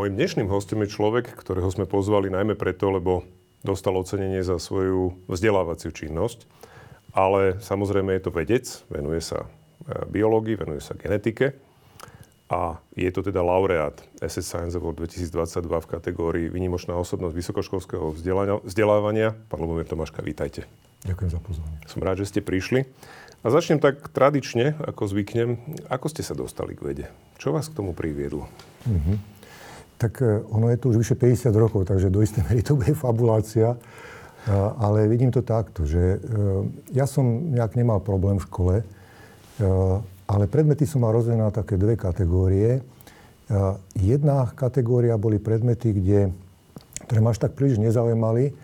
Mojím dnešným hostom je človek, ktorého sme pozvali najmä preto, lebo dostal ocenenie za svoju vzdelávaciu činnosť. Ale samozrejme je to vedec, venuje sa e, biológii, venuje sa genetike a je to teda laureát SS Science Award 2022 v kategórii Vynimočná osobnosť vysokoškolského vzdelávania. Pán Lubomír Tomáška, vítajte. Ďakujem za pozvanie. Som rád, že ste prišli. A začnem tak tradične, ako zvyknem. Ako ste sa dostali k vede? Čo vás k tomu priviedlo? Mm-hmm. Tak e, ono je to už vyše 50 rokov, takže do istej mery to bude fabulácia. Ale vidím to takto, že e, ja som nejak nemal problém v škole, e, ale predmety som mal rozdelené na také dve kategórie. Jedna kategória boli predmety, kde, ktoré ma až tak príliš nezaujímali,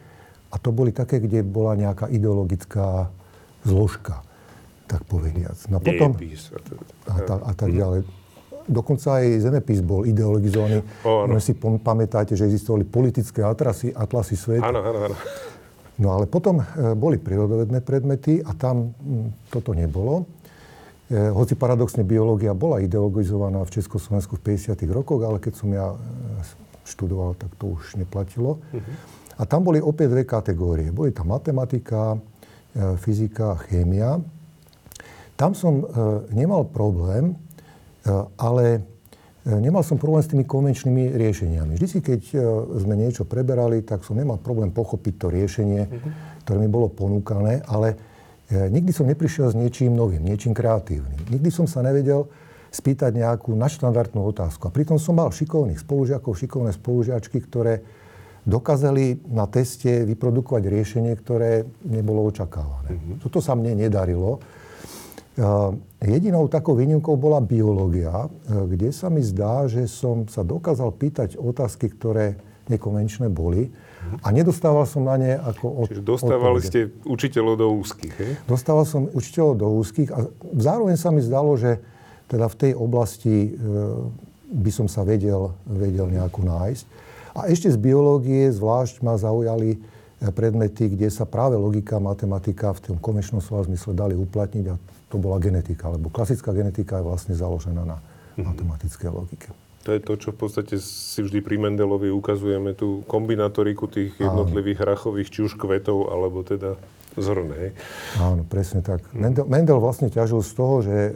a to boli také, kde bola nejaká ideologická zložka tak povediac. No potom, a, a, a tak ďalej. Dokonca aj zemepis bol ideologizovaný. O, si pamätáte, že existovali politické atlasy, atlasy sveta. Áno, áno, áno. No ale potom e, boli prírodovedné predmety a tam m, toto nebolo. E, hoci paradoxne biológia bola ideologizovaná v Československu v 50. rokoch, ale keď som ja e, študoval, tak to už neplatilo. Uh-huh. A tam boli opäť dve kategórie. Boli tam matematika, e, fyzika, chémia. Tam som e, nemal problém, ale e, nemal som problém s tými konvenčnými riešeniami. Vždy keď sme niečo preberali, tak som nemal problém pochopiť to riešenie, mm-hmm. ktoré mi bolo ponúkané, ale nikdy som neprišiel s niečím novým, niečím kreatívnym. Nikdy som sa nevedel spýtať nejakú nadštandardnú otázku. A pritom som mal šikovných spolužiakov, šikovné spolužiačky, ktoré dokázali na teste vyprodukovať riešenie, ktoré nebolo očakávané. Mm-hmm. Toto sa mne nedarilo. Jedinou takou výnimkou bola biológia, e, kde sa mi zdá, že som sa dokázal pýtať otázky, ktoré nekonvenčné boli a nedostával som na ne ako od, Čiže dostávali odpovede. ste učiteľov do úzkých, he? Dostával som učiteľov do úzkých a zároveň sa mi zdalo, že teda v tej oblasti e, by som sa vedel, vedel nejako nájsť. A ešte z biológie zvlášť ma zaujali predmety, kde sa práve logika, matematika v tom konvenčnom slova zmysle dali uplatniť a to bola genetika, lebo klasická genetika je vlastne založená na mm-hmm. matematickej logike. To je to, čo v podstate si vždy pri Mendelovi ukazujeme, tú kombinatoriku tých jednotlivých Áno. hrachových, či už kvetov, alebo teda zrne. Áno, presne tak. Hm. Mendel, Mendel vlastne ťažil z toho, že e,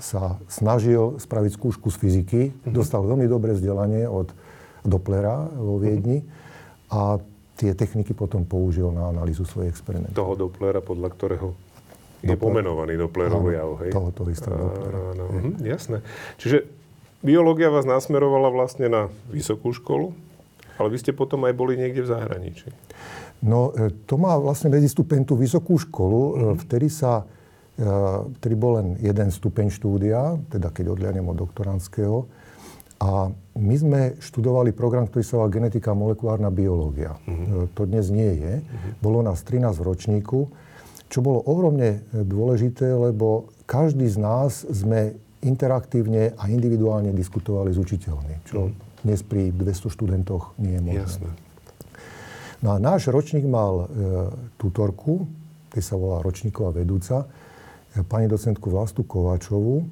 sa snažil spraviť skúšku z fyziky. Mm-hmm. Dostal veľmi dobré vzdelanie od Dopplera vo Viedni mm-hmm. a tie techniky potom použil na analýzu svojich experimentov. Toho Dopplera, podľa ktorého je pomenovaný Dopplerový jav, hej? Tohoto istého Dopplera. Áno, mhm, jasné. Čiže biológia vás nasmerovala vlastne na vysokú školu, ale vy ste potom aj boli niekde v zahraničí. No, e, to má vlastne medzistupeň tú vysokú školu, mm-hmm. vtedy sa, e, vtedy bol len jeden stupeň štúdia, teda keď odliadnem od doktorandského. A my sme študovali program, ktorý sa volá genetika a molekulárna biológia. Mm-hmm. To dnes nie je. Mm-hmm. Bolo nás 13 v ročníku čo bolo ohromne dôležité, lebo každý z nás sme interaktívne a individuálne diskutovali s učiteľmi, čo mm. dnes pri 200 študentoch nie je možné. Jasné. No a náš ročník mal e, tutorku, ktorý sa volá ročníková vedúca, e, pani docentku Vlastu Kovačovú.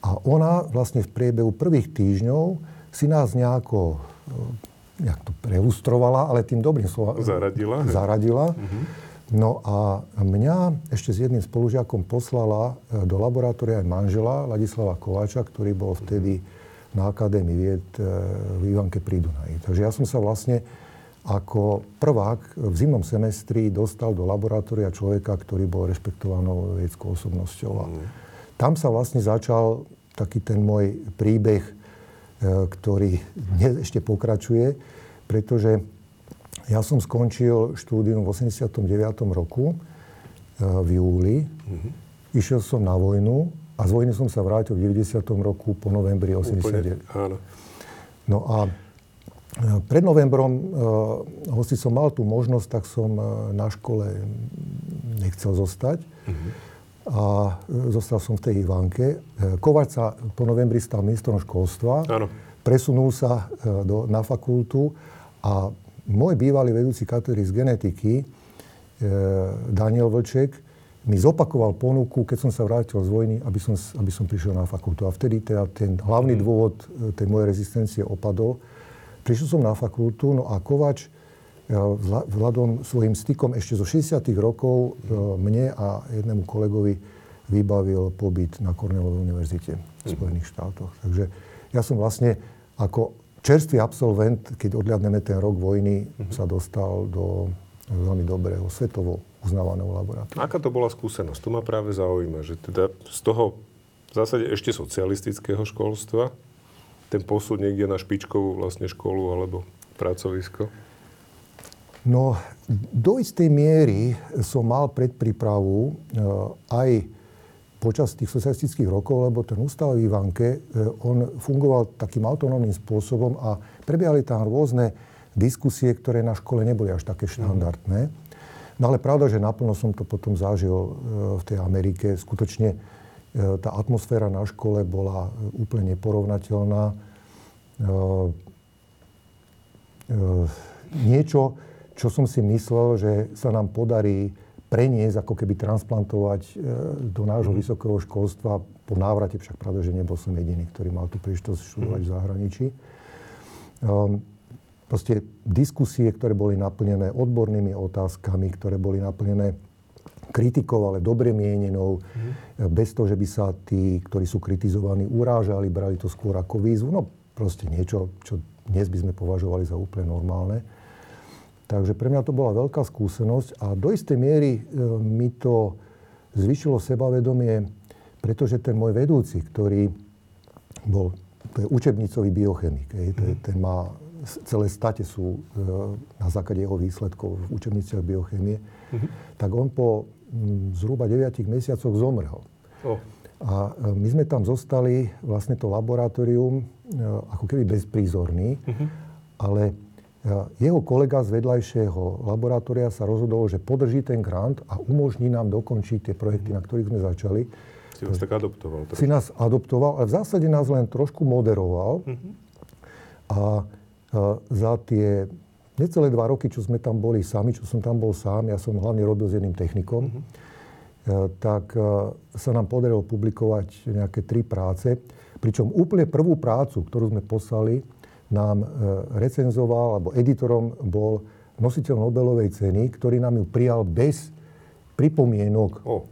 A ona vlastne v priebehu prvých týždňov si nás nejako, e, nejak to prelustrovala, ale tým dobrým slovom zaradila. zaradila. Mm-hmm No a mňa ešte s jedným spolužiakom poslala e, do laboratória aj manžela Ladislava Kováča, ktorý bol vtedy na Akadémii vied e, v Ivanke pri Dunaji. Takže ja som sa vlastne ako prvák v zimnom semestri dostal do laboratória človeka, ktorý bol rešpektovanou vedeckou osobnosťou. A mm. tam sa vlastne začal taký ten môj príbeh, e, ktorý dnes ešte pokračuje, pretože ja som skončil štúdium v 89. roku e, v júli. Mm-hmm. Išiel som na vojnu a z vojny som sa vrátil v 90. roku po novembri 89. áno. No a e, pred novembrom, uh, hoci som mal tú možnosť, tak som na škole nechcel zostať. Mm-hmm. A zostal som v tej Ivánke. Kovač sa po novembri stal ministrom školstva. Áno. Presunul sa do, na fakultu a môj bývalý vedúci katedry z genetiky, e, Daniel Vlček, mi zopakoval ponuku, keď som sa vrátil z vojny, aby som, aby som prišiel na fakultu. A vtedy teda ten hlavný mm. dôvod e, tej mojej rezistencie opadol. Prišiel som na fakultu, no a Kovač vzhľadom svojim stykom ešte zo 60. rokov mne a jednému kolegovi vybavil pobyt na Cornellovej univerzite v Spojených štátoch. Takže ja som vlastne ako čerstvý absolvent, keď odliadneme ten rok vojny, sa dostal do veľmi dobrého, svetovo uznávaného laboratória. Aká to bola skúsenosť? Tu ma práve zaujíma, že teda z toho v zásade ešte socialistického školstva ten posud niekde na špičkovú vlastne školu alebo pracovisko? No, do istej miery som mal predprípravu eh, aj počas tých socialistických rokov, lebo ten ústav v Ivanke, eh, on fungoval takým autonómnym spôsobom a prebiehali tam rôzne diskusie, ktoré na škole neboli až také štandardné. No ale pravda, že naplno som to potom zažil eh, v tej Amerike. Skutočne tá atmosféra na škole bola úplne neporovnateľná. Niečo, čo som si myslel, že sa nám podarí preniesť, ako keby transplantovať e, do nášho mm. vysokého školstva po návrate, však pravda, že nebol som jediný, ktorý mal tú príležitosť študovať mm. v zahraničí. Um, proste diskusie, ktoré boli naplnené odbornými otázkami, ktoré boli naplnené kritikou, ale dobre mienenou, mm. bez toho, že by sa tí, ktorí sú kritizovaní, urážali, brali to skôr ako výzvu. No proste niečo, čo dnes by sme považovali za úplne normálne. Takže pre mňa to bola veľká skúsenosť a do istej miery e, mi to zvyšilo sebavedomie, pretože ten môj vedúci, ktorý bol, to je učebnicový biochemik, hej, to je, mhm. ten má, celé state sú e, na základe jeho výsledkov v učebniciach biochemie, mm-hmm. tak on po m, zhruba 9 mesiacoch zomrel. Oh. A e, my sme tam zostali, vlastne to laboratórium, ako keby bezprízorný, mm-hmm. ale jeho kolega z vedľajšieho laboratória sa rozhodol, že podrží ten grant a umožní nám dokončiť tie projekty, na ktorých sme začali. Si vás tak adoptoval. Trošku. Si nás adoptoval, ale v zásade nás len trošku moderoval. Uh-huh. A, a za tie necelé dva roky, čo sme tam boli sami, čo som tam bol sám, ja som hlavne robil s jedným technikom, uh-huh. tak sa nám podarilo publikovať nejaké tri práce. Pričom úplne prvú prácu, ktorú sme poslali, nám e, recenzoval, alebo editorom bol nositeľ Nobelovej ceny, ktorý nám ju prijal bez pripomienok. Oh.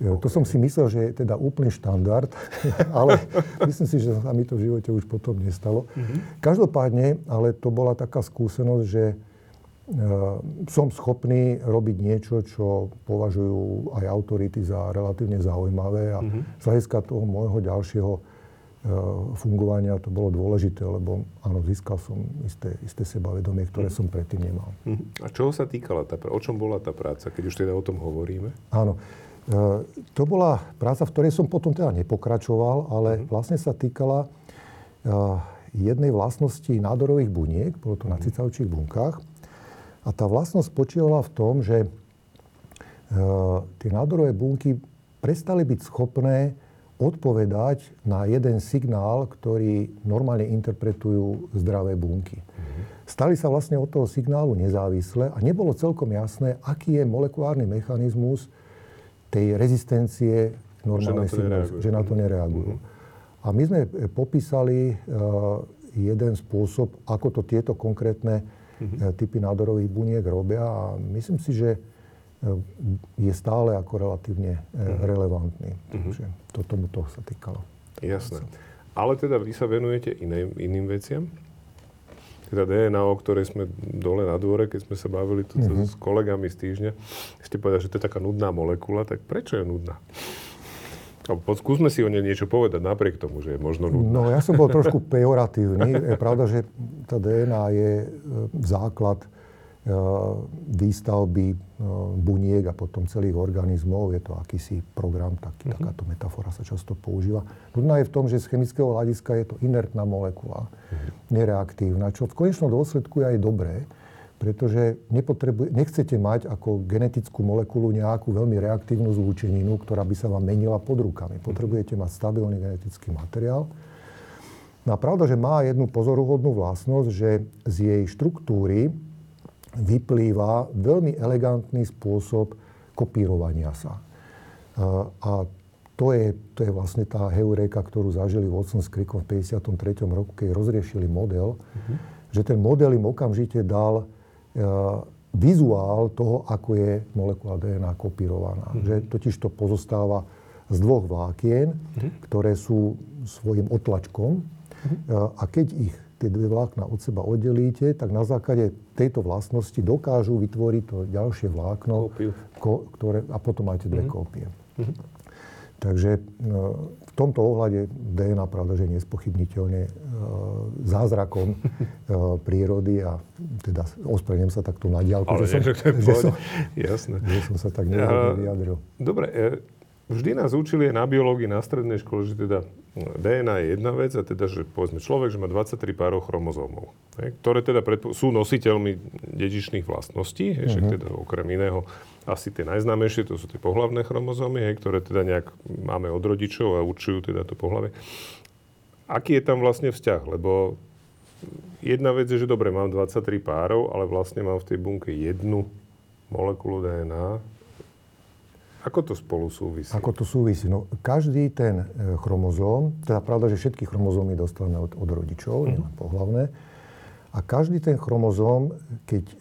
To som si myslel, že je teda úplný štandard, ale myslím si, že sa mi to v živote už potom nestalo. Mm-hmm. Každopádne, ale to bola taká skúsenosť, že e, som schopný robiť niečo, čo považujú aj autority za relatívne zaujímavé a mm-hmm. z hľadiska toho môjho ďalšieho Eh, fungovania to bolo dôležité, lebo áno, získal som isté, isté sebavedomie, ktoré mm. som predtým nemal. Mm. A čoho sa týkala tá O čom bola tá práca, keď už teda o tom hovoríme? Áno. E, to bola práca, v ktorej som potom teda nepokračoval, ale mm. vlastne sa týkala e, jednej vlastnosti nádorových buniek, bolo to mm. na mhm. cicavčích bunkách. A tá vlastnosť spočívala v tom, že e, tie nádorové bunky prestali byť schopné odpovedať na jeden signál, ktorý normálne interpretujú zdravé bunky. Mm-hmm. Stali sa vlastne od toho signálu nezávisle a nebolo celkom jasné, aký je molekulárny mechanizmus tej rezistencie normálnej signálu, že na to nereagujú. Mm-hmm. A my sme e, popísali uh, jeden spôsob, ako to tieto konkrétne mm-hmm. typy nádorových buniek robia a myslím si, že je stále ako relatívne uh-huh. relevantný. Uh-huh. Takže to tomuto sa týkalo. Jasné. Ale teda vy sa venujete inej, iným veciam? Teda DNA, o ktorej sme dole na dvore, keď sme sa bavili tu uh-huh. s kolegami z týždňa, ste povedali, že to je taká nudná molekula, tak prečo je nudná? Skúsme si o nej niečo povedať, napriek tomu, že je možno nudná. No, ja som bol trošku pejoratívny. Je pravda, že tá DNA je e, základ Eh, výstavby eh, buniek a potom celých organizmov. Je to akýsi program, taký, mm-hmm. takáto metafora sa často používa. Nudná je v tom, že z chemického hľadiska je to inertná molekula, mm-hmm. nereaktívna, čo v konečnom dôsledku je aj dobré, pretože nechcete mať ako genetickú molekulu nejakú veľmi reaktívnu zlúčeninu, ktorá by sa vám menila pod rukami. Mhm. Potrebujete mať stabilný genetický materiál. No a pravda, že má jednu pozoruhodnú vlastnosť, že z jej štruktúry vyplýva veľmi elegantný spôsob kopírovania sa. A to je, to je vlastne tá heuréka, ktorú zažili Watson s Crickom v 53. roku, keď rozriešili model, mm-hmm. že ten model im okamžite dal vizuál toho, ako je molekula DNA kopírovaná. Mm-hmm. Že totiž to pozostáva z dvoch vlákien, mm-hmm. ktoré sú svojim otlačkom. Mm-hmm. A keď ich tie dve vlákna od seba oddelíte, tak na základe tejto vlastnosti dokážu vytvoriť to ďalšie vlákno, ko, ktoré, a potom máte dve mm-hmm. kópie. Mm-hmm. Takže no, v tomto ohľade DNA, pravda, že je nespochybniteľne e, zázrakom e, prírody a teda ospravedlňujem sa takto na diálku, Ale že, som, že, som, Jasné. že som sa tak nevhodne vyjadril. Dobre, e, vždy nás učili na biológii na strednej škole, že teda DNA je jedna vec a teda, že povedzme človek, že má 23 párov chromozómov, ktoré teda predpo- sú nositeľmi dedičných vlastností, však mhm. teda okrem iného asi tie najznámejšie, to sú tie pohlavné chromozómy, hej, ktoré teda nejak máme od rodičov a určujú teda to pohlavie. Aký je tam vlastne vzťah? Lebo jedna vec je, že dobre, mám 23 párov, ale vlastne mám v tej bunke jednu molekulu DNA. Ako to spolu súvisí? Ako to súvisí? No, každý ten e, chromozóm, teda pravda, že všetky chromozómy dostávame od, od rodičov, uh-huh. pohlavné, a každý ten chromozóm, keď e,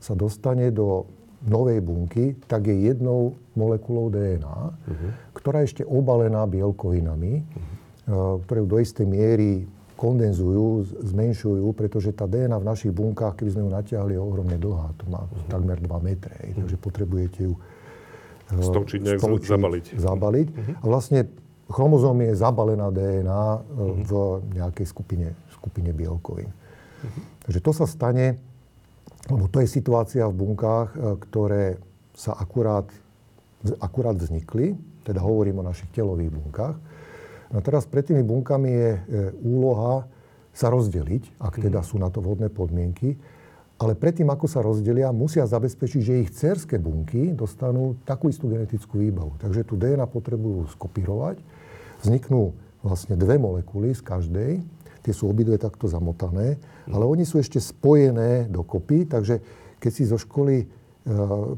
sa dostane do novej bunky, tak je jednou molekulou DNA, uh-huh. ktorá je ešte obalená bielkovinami, uh-huh. ktoré do istej miery kondenzujú, zmenšujú, pretože tá DNA v našich bunkách, keby sme ju natiahli, je ohromne dlhá. To má uh-huh. takmer 2 metre. Uh-huh. Takže potrebujete ju stočiť, nejak stočiť, zabaliť. zabaliť. Uh-huh. A vlastne chromozóm je zabalená DNA uh-huh. v nejakej skupine, skupine bielkovín. Uh-huh. Takže to sa stane lebo to je situácia v bunkách, e, ktoré sa akurát, akurát vznikli, teda hovorím o našich telových bunkách. No teraz pred tými bunkami je e, úloha sa rozdeliť, ak mhm. teda sú na to vhodné podmienky. Ale predtým, ako sa rozdelia, musia zabezpečiť, že ich cerské bunky dostanú takú istú genetickú výbavu. Takže tu DNA potrebujú skopírovať. Vzniknú vlastne dve molekuly z každej tie sú obidve takto zamotané, ale oni sú ešte spojené dokopy, takže keď si zo školy uh,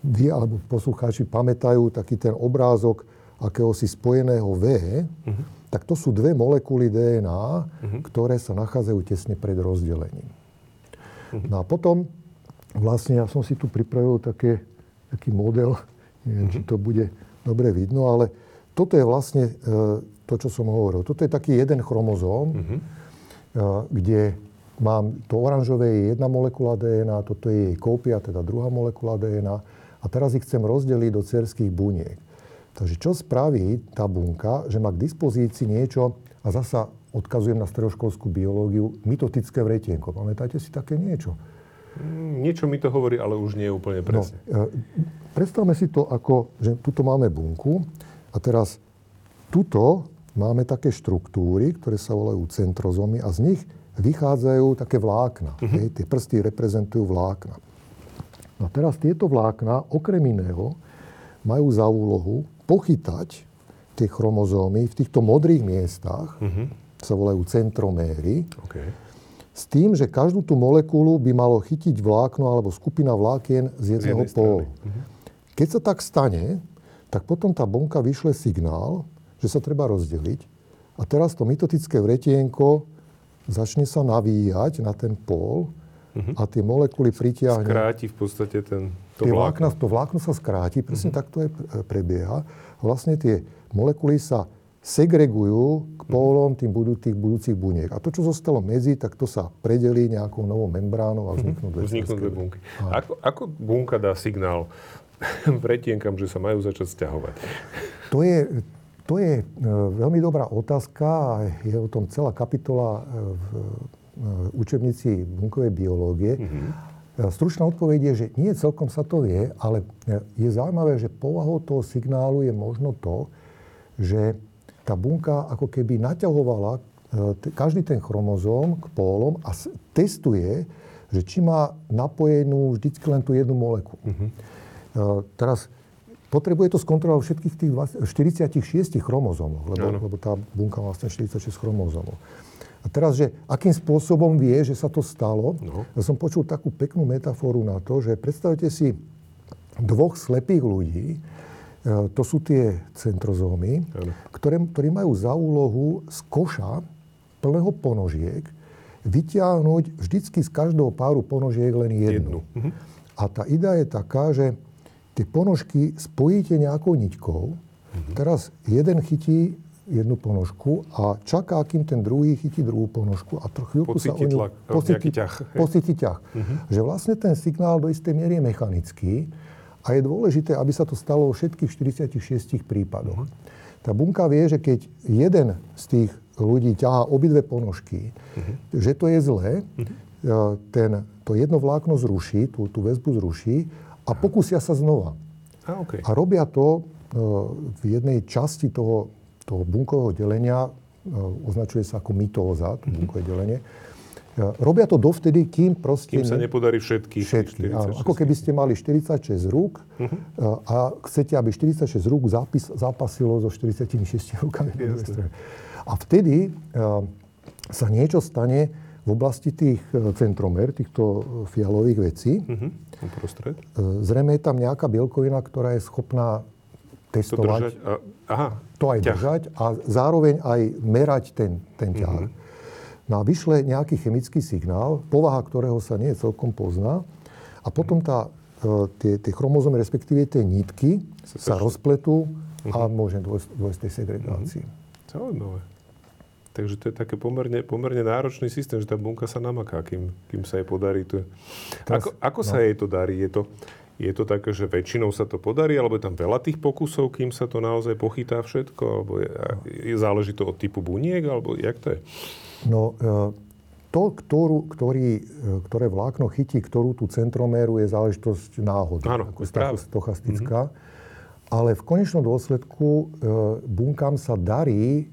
vy alebo poslucháči pamätajú taký ten obrázok akéhosi spojeného V, uh-huh. tak to sú dve molekuly DNA, uh-huh. Mhm. ktoré sa nachádzajú tesne pred rozdelením. Uh-huh. No a potom vlastne ja som si tu pripravil také, taký model, neviem, uh-huh. či to bude dobre vidno, ale toto je vlastne uh, to, čo som hovoril. Toto je taký jeden chromozóm, mm-hmm. kde mám to oranžové je jedna molekula DNA, toto je jej kópia, teda druhá molekula DNA. A teraz ich chcem rozdeliť do cerských buniek. Takže čo spraví tá bunka, že má k dispozícii niečo, a zasa odkazujem na stredoškolskú biológiu, mitotické vretienko. Pamätáte si také niečo? Mm, niečo mi to hovorí, ale už nie je úplne no, presne. No, predstavme si to ako, že tuto máme bunku a teraz tuto máme také štruktúry, ktoré sa volajú centrozomy a z nich vychádzajú také vlákna. Uh-huh. Hej, tie prsty reprezentujú vlákna. No a teraz tieto vlákna, okrem iného, majú za úlohu pochytať tie chromozómy v týchto modrých miestach, uh-huh. Sa volajú centroméry, okay. s tým, že každú tú molekulu by malo chytiť vlákno alebo skupina vlákien z jedného pólu. Uh-huh. Keď sa tak stane, tak potom tá bunka vyšle signál, že sa treba rozdeliť. A teraz to mitotické vretienko začne sa navíjať na ten pól uh-huh. a tie molekuly pritiahne... Skráti v podstate ten, to vlákno. vlákno. To vlákno sa skráti, presne uh-huh. tak to je, prebieha. A vlastne tie molekuly sa segregujú k pólom tým budú, tých budúcich buniek. A to, čo zostalo medzi, tak to sa predelí nejakou novou membránou a vzniknú dve, vzniknú dve bunky. Ako, ako bunka dá signál pretienkam, že sa majú začať stiahovať? To je, to je e, veľmi dobrá otázka a je o tom celá kapitola e, v e, učebnici bunkovej biológie. Mm-hmm. Stručná odpoveď je, že nie celkom sa to vie, ale je zaujímavé, že povahou toho signálu je možno to, že tá bunka ako keby naťahovala každý ten chromozóm k pólom a testuje, že či má napojenú vždycky len tú jednu molekulu. Mm-hmm. Teraz potrebuje to skontrolovať všetkých tých 46 chromozómov, lebo, lebo tá bunka má vlastne 46 chromozómov. A teraz, že akým spôsobom vie, že sa to stalo, no. ja som počul takú peknú metaforu na to, že predstavte si dvoch slepých ľudí, e, to sú tie centrozómy, ktoré, ktorí majú za úlohu z koša plného ponožiek vyťahnuť vždycky z každého páru ponožiek len jednu. jednu. Mhm. A tá idea je taká, že tie ponožky spojíte nejakou niťkou, mhm. teraz jeden chytí jednu ponožku a čaká, kým ten druhý chytí druhú ponožku a to chvíľku sa o ňu... Tlak, pocíti, ťah. Pocíti ťah. Uh-huh. Že vlastne ten signál do istej miery je mechanický a je dôležité, aby sa to stalo vo všetkých 46 prípadoch. Uh-huh. Tá bunka vie, že keď jeden z tých ľudí ťahá obidve ponožky, uh-huh. že to je zlé, uh-huh. ten, to jedno vlákno zruší, tú, tú väzbu zruší a pokúsia sa znova. A, okay. a robia to e, v jednej časti toho, toho bunkového delenia, e, označuje sa ako mitóza, to bunkové delenie, Robia to dovtedy, kým proste... Kým sa nepodarí všetky. Všetky, áno. Ako keby ste mali 46 rúk uh-huh. a chcete, aby 46 rúk zápis, zápasilo so 46 rukami. A vtedy uh, sa niečo stane v oblasti tých e, centromer, týchto fialových vecí. Uh-huh. Uprostred. Zrejme je tam nejaká bielkovina, ktorá je schopná testovať. To, a, aha, to aj ťah. držať a zároveň aj merať ten, ten ťah. Uh-huh. No a vyšle nejaký chemický signál, povaha ktorého sa nie celkom pozná. A potom tá, e, tie, tie chromozómy, respektíve tie nítky, sa, sa rozpletú a uh-huh. môže dôjsť, dôjsť tej segregácii. Uh-huh. Zaujímavé. Takže to je také pomerne, pomerne náročný systém, že tá bunka sa namaká, kým, kým sa jej podarí. To... Ako, ako no. sa jej to darí? Je to, je to také, že väčšinou sa to podarí, alebo je tam veľa tých pokusov, kým sa to naozaj pochytá všetko? Alebo je, je, záleží to od typu buniek, alebo jak to je? No, e, to, ktorú, ktorý, e, ktoré vlákno chytí, ktorú tú centroméru, je záležitosť náhody. Áno, ako stochastická. Mm-hmm. Ale v konečnom dôsledku e, bunkám sa darí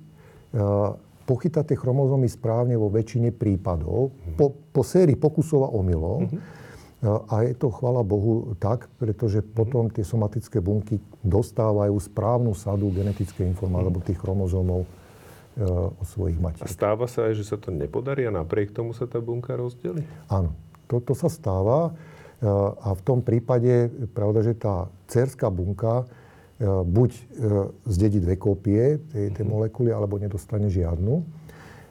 pochytať tie chromozómy správne vo väčšine prípadov. Mm-hmm. Po, po sérii pokusov a omylov. Mm-hmm. A je to, chvala Bohu, tak, pretože mm-hmm. potom tie somatické bunky dostávajú správnu sadu genetickej informácie, mm-hmm. alebo tých chromozómov o svojich matiek. A stáva sa aj, že sa to nepodarí a napriek tomu sa tá bunka rozdeli? Áno, to, to sa stáva a v tom prípade, pravda, že tá cerská bunka buď zdedí dve kópie tej, tej mhm. molekuly, alebo nedostane žiadnu.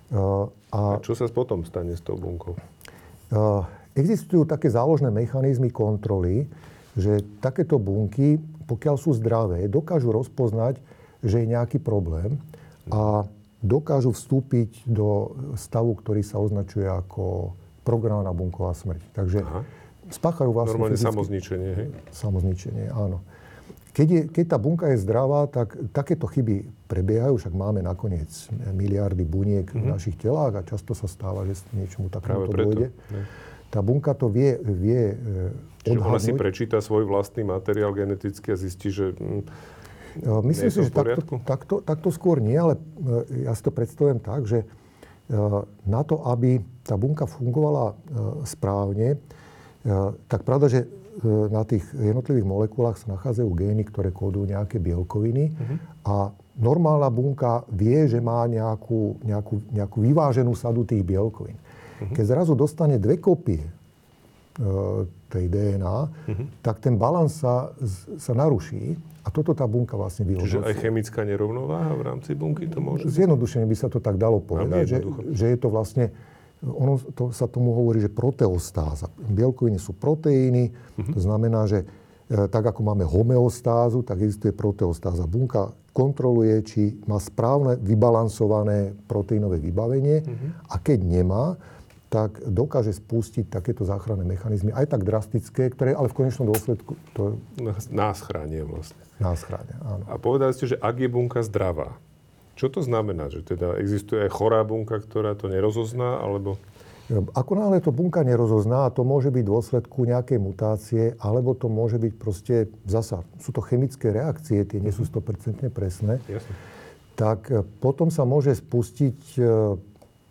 A, a čo sa potom stane s tou bunkou? Existujú také záložné mechanizmy kontroly, že takéto bunky, pokiaľ sú zdravé, dokážu rozpoznať, že je nejaký problém a dokážu vstúpiť do stavu, ktorý sa označuje ako programovaná bunková smrť. Takže Aha. spáchajú vlastne... Normálne fyzicky... samozničenie, hej? Samozničenie, áno. Keď, je, keď tá bunka je zdravá, tak takéto chyby prebiehajú, však máme nakoniec miliardy buniek mm-hmm. v mhm. našich telách a často sa stáva, že niečomu takému to. Tá bunka to vie, vie odhadnúť. Čiže ona si prečíta svoj vlastný materiál geneticky a zistí, že hm, Myslím si, že takto, takto, takto skôr nie, ale e, ja si to predstavujem tak, že e, na to, aby tá bunka fungovala správne, tak pravda, že na tých jednotlivých molekulách sa nachádzajú gény, ktoré kódujú nejaké bielkoviny uh-huh. a normálna bunka vie, že má nejakú, nejakú, nejakú vyváženú sadu tých bielkovín. Uh-huh. Keď zrazu dostane dve kopie tej DNA, uh-huh. tak ten balans sa, sa naruší a toto tá bunka vlastne vyhodnocuje. Čiže aj chemická nerovnováha v rámci bunky to môže Zjednodušene by sa to tak dalo povedať, že, že je to vlastne, ono to, sa tomu hovorí, že proteostáza. Bielkoviny sú proteíny, uh-huh. to znamená, že e, tak ako máme homeostázu, tak existuje proteostáza. Bunka kontroluje, či má správne vybalansované proteínové vybavenie uh-huh. a keď nemá, tak dokáže spustiť takéto záchranné mechanizmy, aj tak drastické, ktoré ale v konečnom dôsledku... To... Nás chránia vlastne. Nás chránia, áno. A povedali ste, že ak je bunka zdravá, čo to znamená? Že teda existuje aj chorá bunka, ktorá to nerozozná, alebo... Ako náhle to bunka nerozozná, to môže byť dôsledku nejakej mutácie, alebo to môže byť proste zasa, sú to chemické reakcie, tie nie sú 100% mhm. presné. Jasne. Tak potom sa môže spustiť e,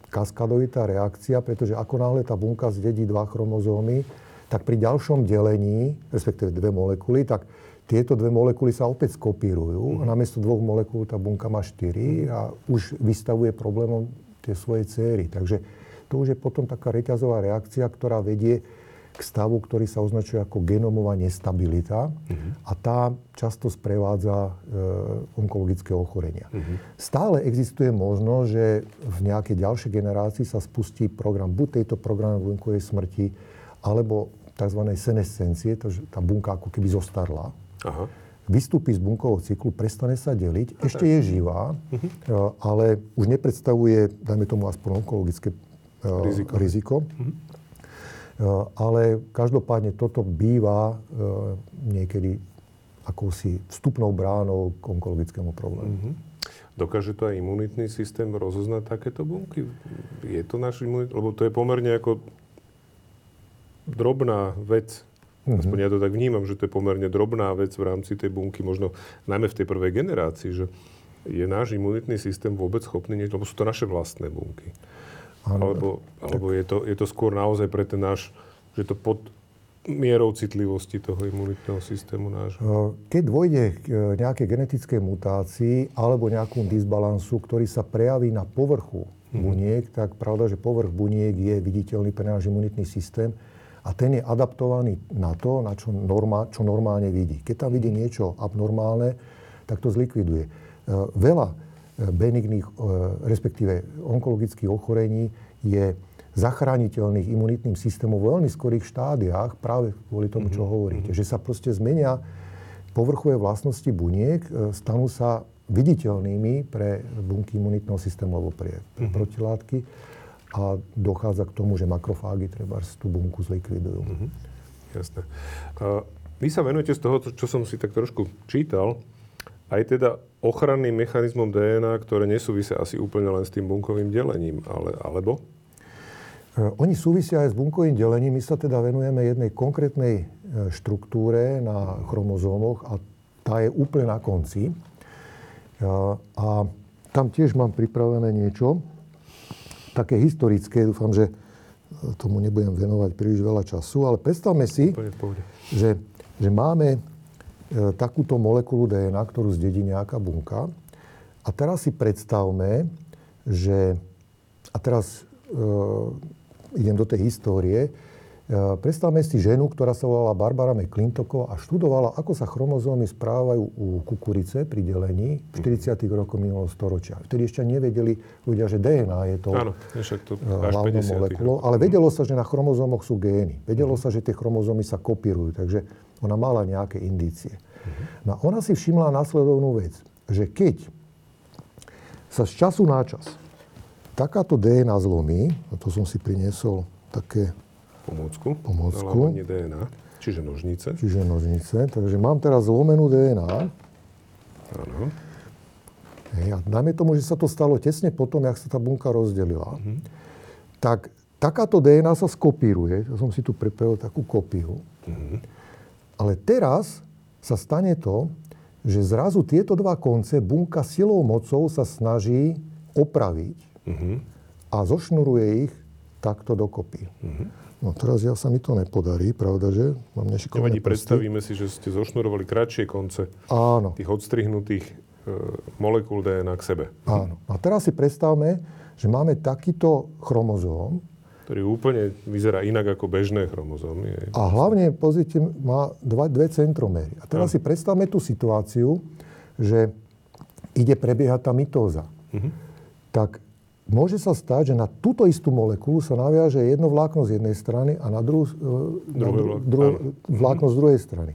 kaskadovitá reakcia, pretože ako náhle tá bunka zdedí dva chromozómy, tak pri ďalšom delení, respektíve dve molekuly, tak tieto dve molekuly sa opäť skopírujú a mhm. namiesto dvoch molekúl tá bunka má štyri a už vystavuje problémom tie svoje céry. Takže to už je potom taká reťazová reakcia, ktorá vedie k stavu, ktorý sa označuje ako genomová nestabilita uh-huh. a tá často sprevádza e, onkologické ochorenia. Uh-huh. Stále existuje možnosť, že v nejakej ďalšej generácii sa spustí program buď tejto programy bunkovej smrti, alebo tzv. senescencie, to, že tá bunka ako keby zostarla. Aha. Vystúpi z bunkového cyklu, prestane sa deliť, ešte je živá, uh-huh. ale už nepredstavuje, dajme tomu aspoň onkologické riziko. riziko. Uh-huh ale každopádne toto býva eh, niekedy akousi vstupnou bránou k onkologickému problému. Mm-hmm. Dokáže to aj imunitný systém rozoznať takéto bunky? Je to náš imunitný... Lebo to je pomerne ako drobná vec. Mm-hmm. Aspoň ja to tak vnímam, že to je pomerne drobná vec v rámci tej bunky, možno najmä v tej prvej generácii, že je náš imunitný systém vôbec schopný niečo, lebo sú to naše vlastné bunky. Alebo alebo je, to, je to skôr naozaj pre ten náš, že to pod mierou citlivosti toho imunitného systému nášho? Keď dôjde k e, nejakej genetickej mutácii alebo nejakú disbalansu, ktorý sa prejaví na povrchu mm-hmm. buniek, tak pravda, že povrch buniek je viditeľný pre náš imunitný systém a ten je adaptovaný na to, na čo, normál, čo normálne vidí. Keď tam vidí niečo abnormálne, tak to zlikviduje. Veľa benigných, e, respektíve onkologických ochorení je zachrániteľných imunitným systémom v veľmi skorých štádiách, práve kvôli tomu, čo mm-hmm. hovoríte. Že sa proste zmenia povrchové vlastnosti buniek, e, stanú sa viditeľnými pre bunky imunitného systému alebo pre, pre mm-hmm. protilátky a dochádza k tomu, že makrofágy treba tú bunku zlikvidujú. Mm-hmm. Jasné. Vy sa venujete z toho, čo som si tak trošku čítal, aj teda ochranným mechanizmom DNA, ktoré nesúvisia asi úplne len s tým bunkovým delením, ale, alebo? E, oni súvisia aj s bunkovým delením. My sa teda venujeme jednej konkrétnej e, štruktúre na chromozómoch a tá je úplne na konci. E, a tam tiež mám pripravené niečo, také historické, dúfam, že tomu nebudem venovať príliš veľa času, ale predstavme si, že, že máme takúto molekulu DNA, ktorú zdedí nejaká bunka. A teraz si predstavme, že... A teraz e, idem do tej histórie. E, predstavme si ženu, ktorá sa volala Barbara McClintockov a študovala, ako sa chromozómy správajú u kukurice pri delení v 40. rokoch minulého storočia. Vtedy ešte nevedeli ľudia, že DNA je to, Áno, to hlavnou molekulou, ale vedelo sa, že na chromozómoch sú gény. Vedelo sa, že tie chromozómy sa kopírujú. Takže ona mala nejaké indície. No a ona si všimla následovnú vec, že keď sa z času na čas takáto DNA zlomí, a to som si priniesol také pomôcku, pomôcku DNA, čiže nožnice. Čiže nožnice. Takže mám teraz zlomenú DNA. Áno. a dajme tomu, že sa to stalo tesne potom, jak sa tá bunka rozdelila. Mm-hmm. Tak takáto DNA sa skopíruje. Ja som si tu pripojil takú kopiu. Mm-hmm. Ale teraz sa stane to, že zrazu tieto dva konce bunka silou mocou sa snaží opraviť uh-huh. a zošnuruje ich takto dokopy. Uh-huh. No teraz ja sa mi to nepodarí, pravda, že? Mám nešikovné Nevadí, predstavíme si, že ste zošnurovali kratšie konce Áno. tých odstrihnutých e, molekúl DNA k sebe. Áno. A teraz si predstavme, že máme takýto chromozóm, ktorý úplne vyzerá inak ako bežné chromozómy. A hlavne, pozrite, má dva, dve centromery. A teraz no. si predstavme tú situáciu, že ide prebiehať tá mitóza. Uh-huh. Tak môže sa stať, že na túto istú molekulu sa naviaže jedno vlákno z jednej strany a na druhú, e, na dru, dru, vlákno z druhej strany.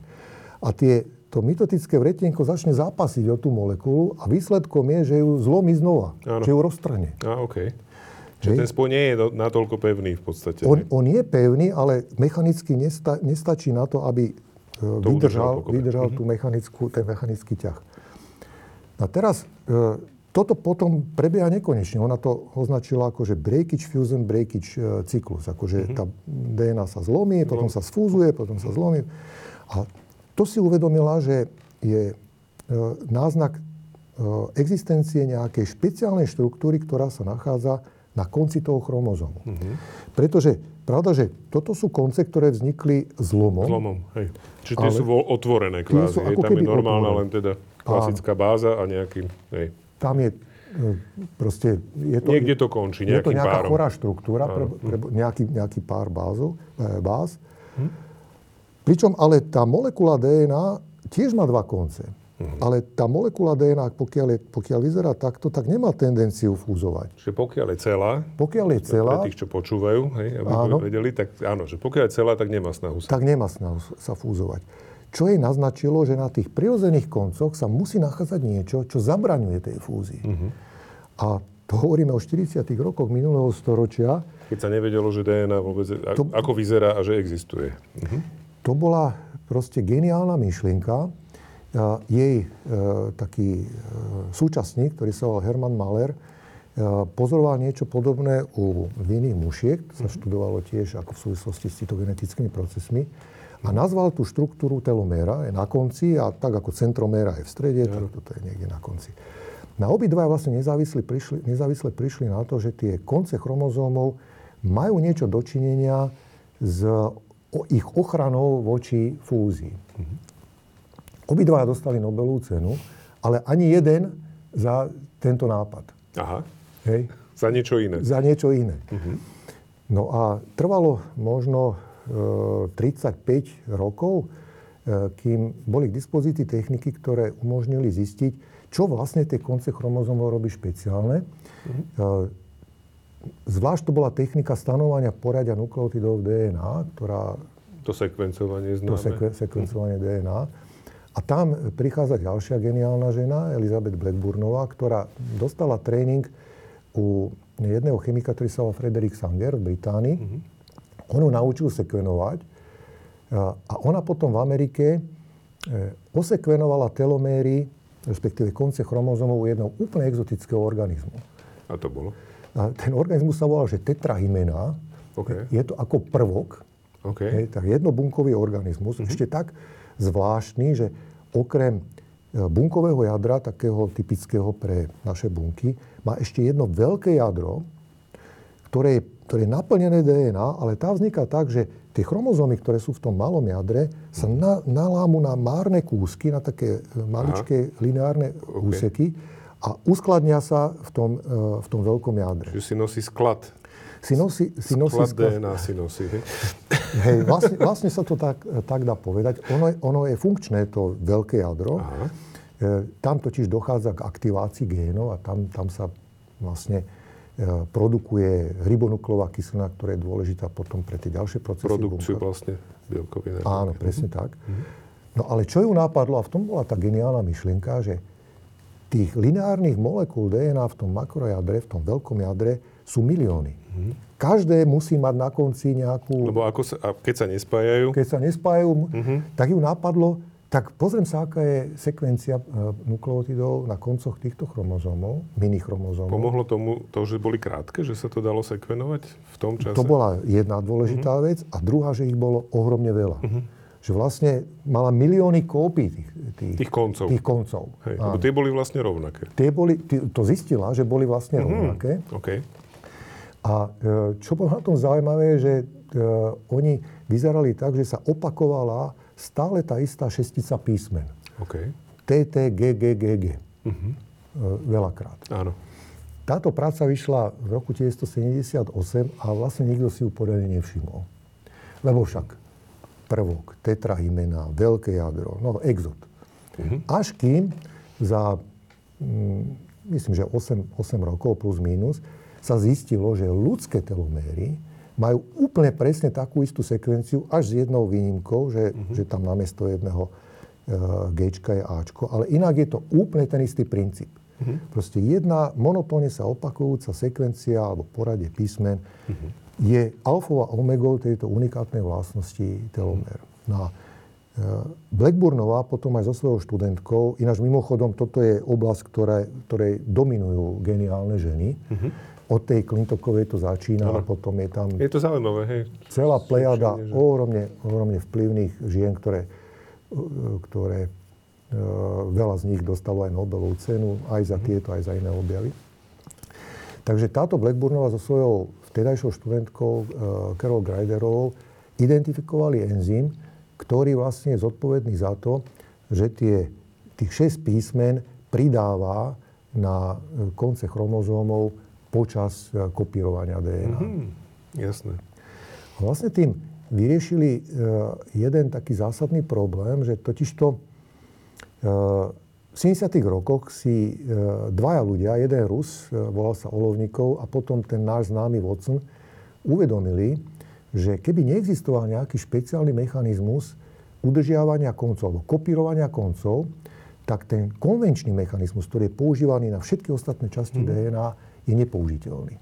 A tie, to mitotické vretienko začne zápasiť o tú molekulu a výsledkom je, že ju zlomí znova. Áno. Že ju roztrhne. A, okay. Čiže ten spoj nie je natoľko pevný v podstate. On, on je pevný, ale mechanicky nesta, nestačí na to, aby e, to vydržal, vydržal tú mhm. mechanickú, ten mechanický ťah. A teraz e, toto potom prebieha nekonečne. Ona to označila ako, že breakage, fusion, breakage e, cyklus. Akože mm-hmm. tá DNA sa zlomí, potom sa sfúzuje, potom sa zlomí. A to si uvedomila, že je náznak existencie nejakej špeciálnej štruktúry, ktorá sa nachádza na konci toho chromozómu. Mm-hmm. Pretože pravda, že toto sú konce, ktoré vznikli zlomom. Zlomom, hej. Čiže tie sú otvorené kvázi. Sú ako tam je normálna otvorené. len teda klasická báza a nejaký... Hej. Tam je e, proste... Je to, Niekde to končí, Je to nejaká párom. chorá štruktúra pre, pre nejaký, nejaký pár bázov, e, báz. Hm? Pričom ale tá molekula DNA tiež má dva konce. Uh-huh. Ale tá molekula DNA, pokiaľ, je, pokiaľ vyzerá takto, tak nemá tendenciu fúzovať. Čiže pokiaľ je celá, pokiaľ je celá, pre tých, čo počúvajú, hej, aby áno, vedeli, tak áno, že pokiaľ je celá, tak nemá snahu sa. Tak nemá snahu sa fúzovať. Čo jej naznačilo, že na tých prirodzených koncoch sa musí nachádzať niečo, čo zabraňuje tej fúzii. Uh-huh. A to hovoríme o 40. rokoch minulého storočia. Keď sa nevedelo, že DNA vôbec, to, ako vyzerá a že existuje. Uh-huh. To bola proste geniálna myšlienka. Jej e, taký e, súčasník, ktorý sa volal Hermann Mahler, e, pozoroval niečo podobné u vinných mušiek, to sa mhm. študovalo tiež ako v súvislosti s cytogenetickými procesmi, a nazval tú štruktúru teloméra, je na konci a tak ako centroméra je v strede, tak toto je niekde na konci. Na obidva vlastne nezávisle prišli, nezávisle prišli na to, že tie konce chromozómov majú niečo dočinenia s ich ochranou voči fúzii. Obidva dostali Nobelovú cenu, ale ani jeden za tento nápad. Aha. Hej. Za niečo iné. Za niečo iné. Uh-huh. No a trvalo možno e, 35 rokov, e, kým boli k dispozícii techniky, ktoré umožnili zistiť, čo vlastne tie konce chromozomov robí špeciálne. Uh-huh. E, Zvlášť to bola technika stanovania poradia nukleotidov DNA, ktorá... To sekvencovanie známe. To sekve, sekvencovanie mm. DNA. A tam prichádza ďalšia geniálna žena, Elizabeth Blackburnová, ktorá dostala tréning u jedného chemika, ktorý sa volal Frederick Sanger v Británii. Mm-hmm. On ho naučil sekvenovať a ona potom v Amerike e, osekvenovala teloméry, respektíve konce chromozomov u jedného úplne exotického organizmu. A to bolo? A ten organizmus sa volal, že tetrahymena. Okay. Je to ako prvok. Okay. Hej, tak jednobunkový organizmus. Mm-hmm. Ešte tak zvláštny, že okrem e, bunkového jadra, takého typického pre naše bunky, má ešte jedno veľké jadro, ktoré je, ktoré je naplnené DNA, ale tá vzniká tak, že tie chromozómy, ktoré sú v tom malom jadre, sa mhm. na, nalámu na márne kúsky, na také e, maličké Aha. lineárne okay. úseky a uskladnia sa v tom, e, v tom veľkom jadre. Čiže si nosí sklad. Si nosí, si nosí sklad. Sklad DNA si nosí. Hej, hej vlastne, vlastne sa to tak, tak dá povedať. Ono je, ono je funkčné, to veľké jadro. Aha. E, tam totiž dochádza k aktivácii génov a tam, tam sa vlastne e, produkuje ribonuklová kyselina, ktorá je dôležitá potom pre tie ďalšie procesy. Produkciu bunka. vlastne bielkovín. Áno, presne tak. Mhm. No ale čo ju napadlo, a v tom bola tá geniálna myšlienka, že tých lineárnych molekúl DNA v tom makrojadre, v tom veľkom jadre, sú milióny. Mm-hmm. Každé musí mať na konci nejakú... Lebo ako sa, a keď sa nespájajú? Keď sa nespájajú, mm-hmm. tak ju napadlo, tak pozriem sa, aká je sekvencia e, nukleotidov na koncoch týchto chromozómov, minichromozómov. Pomohlo tomu to, že boli krátke, že sa to dalo sekvenovať v tom čase? To bola jedna dôležitá mm-hmm. vec a druhá, že ich bolo ohromne veľa. Mm-hmm že vlastne mala milióny kópií tých, tých, tých koncov. Tých koncov. Hej, lebo tie boli vlastne rovnaké. Tie boli, to zistila, že boli vlastne mm-hmm. rovnaké. Okay. A e, čo bolo na tom zaujímavé, že uh, oni vyzerali tak, že sa opakovala stále tá istá šestica písmen. Okay. T, T, G, G, G, G. Uh-huh. Veľakrát. Áno. Táto práca vyšla v roku 1978 a vlastne nikto si ju poriadne nevšimol. Lebo však prvok, tetrahymena, veľké jadro, no exot. Uh-huh. Až kým za, mm, myslím, že 8, 8 rokov plus minus, sa zistilo, že ľudské teloméry majú úplne presne takú istú sekvenciu, až s jednou výnimkou, že, uh-huh. že tam namiesto jedného G je Ačko, ale inak je to úplne ten istý princíp. Uh-huh. Proste jedna monotónne sa opakujúca sekvencia alebo poradie písmen uh-huh je alfou a omegou tejto unikátnej vlastnosti telomér. No a e, Blackburnová potom aj so svojou študentkou, ináč mimochodom toto je oblasť, ktoré, ktorej dominujú geniálne ženy. Uh-huh. Od tej Clintokovej to začína a potom je tam... Je to zaujímavé, hej. Celá plejada ohromne, ohromne vplyvných žien, ktoré, e, ktoré e, veľa z nich dostalo aj Nobelovú cenu, aj za uh-huh. tieto, aj za iné objavy. Takže táto Blackburnová so svojou vtedajšou študentkou uh, Carol Greiderovou identifikovali enzym, ktorý vlastne je zodpovedný za to, že tie, tých 6 písmen pridáva na eh, konce chromozómov počas eh, kopírovania DNA. Mm-hmm. Jasné. A vlastne tým vyriešili e, jeden taký zásadný problém, že totižto e, v 70. rokoch si dvaja ľudia, jeden Rus, volal sa Olovníkov, a potom ten náš známy Watson, uvedomili, že keby neexistoval nejaký špeciálny mechanizmus udržiavania koncov alebo kopírovania koncov, tak ten konvenčný mechanizmus, ktorý je používaný na všetky ostatné časti mm. DNA, je nepoužiteľný.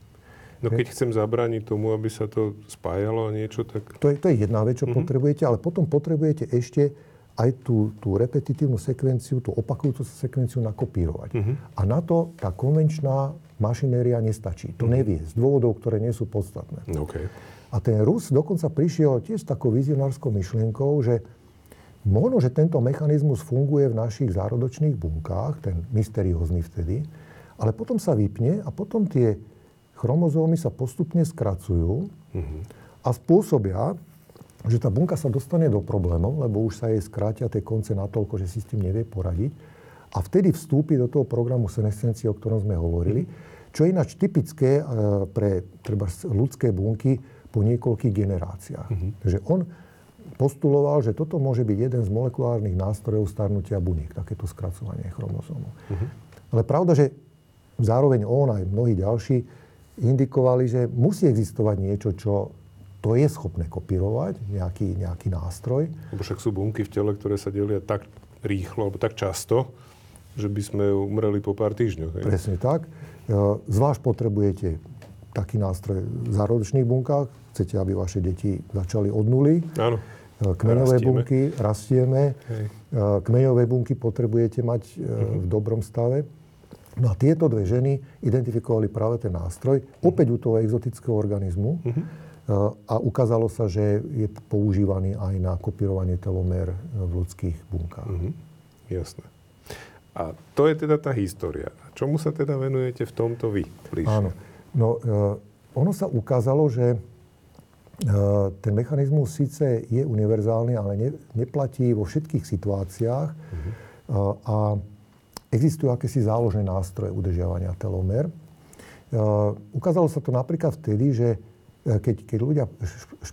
No keď chcem zabrániť tomu, aby sa to spájalo a niečo, tak... To je, to je jedna vec, čo mm-hmm. potrebujete, ale potom potrebujete ešte aj tú, tú repetitívnu sekvenciu, tú opakujúcu sa sekvenciu nakopírovať. Mm-hmm. A na to tá konvenčná mašinéria nestačí. To mm-hmm. nevie z dôvodov, ktoré nie sú podstatné. Okay. A ten Rus dokonca prišiel tiež s takou vizionárskou myšlienkou, že možno, že tento mechanizmus funguje v našich zárodočných bunkách, ten mysteriózny vtedy, ale potom sa vypne a potom tie chromozómy sa postupne skracujú mm-hmm. a spôsobia, že tá bunka sa dostane do problémov, lebo už sa jej skrátia tie konce natoľko, že si s tým nevie poradiť. A vtedy vstúpi do toho programu senescencie, o ktorom sme hovorili, čo je ináč typické e, pre treba, ľudské bunky po niekoľkých generáciách. Mm-hmm. Takže on postuloval, že toto môže byť jeden z molekulárnych nástrojov starnutia buniek, takéto skracovanie chromozómov. Mm-hmm. Ale pravda, že zároveň on aj mnohí ďalší indikovali, že musí existovať niečo, čo to je schopné kopírovať, nejaký, nejaký nástroj. Lebo však sú bunky v tele, ktoré sa delia tak rýchlo, alebo tak často, že by sme umreli po pár týždňoch. Hej? Presne tak. E, zvlášť potrebujete taký nástroj v zárodočných bunkách. Chcete, aby vaše deti začali od nuly. Áno. E, kmeňové rastieme. bunky rastieme. Hej. E, kmeňové bunky potrebujete mať uh-huh. v dobrom stave. No a tieto dve ženy identifikovali práve ten nástroj, opäť u toho exotického organizmu. Uh-huh. A ukázalo sa, že je používaný aj na kopírovanie telomér v ľudských bunkách. Uh-huh. Jasné. A to je teda tá história. Čomu sa teda venujete v tomto vy? Bližšie? Áno. No, uh, ono sa ukázalo, že uh, ten mechanizmus síce je univerzálny, ale ne, neplatí vo všetkých situáciách. Uh-huh. Uh, a existujú akési záložné nástroje udržiavania telomer. Uh, ukázalo sa to napríklad vtedy, že uh, keď, keď ľudia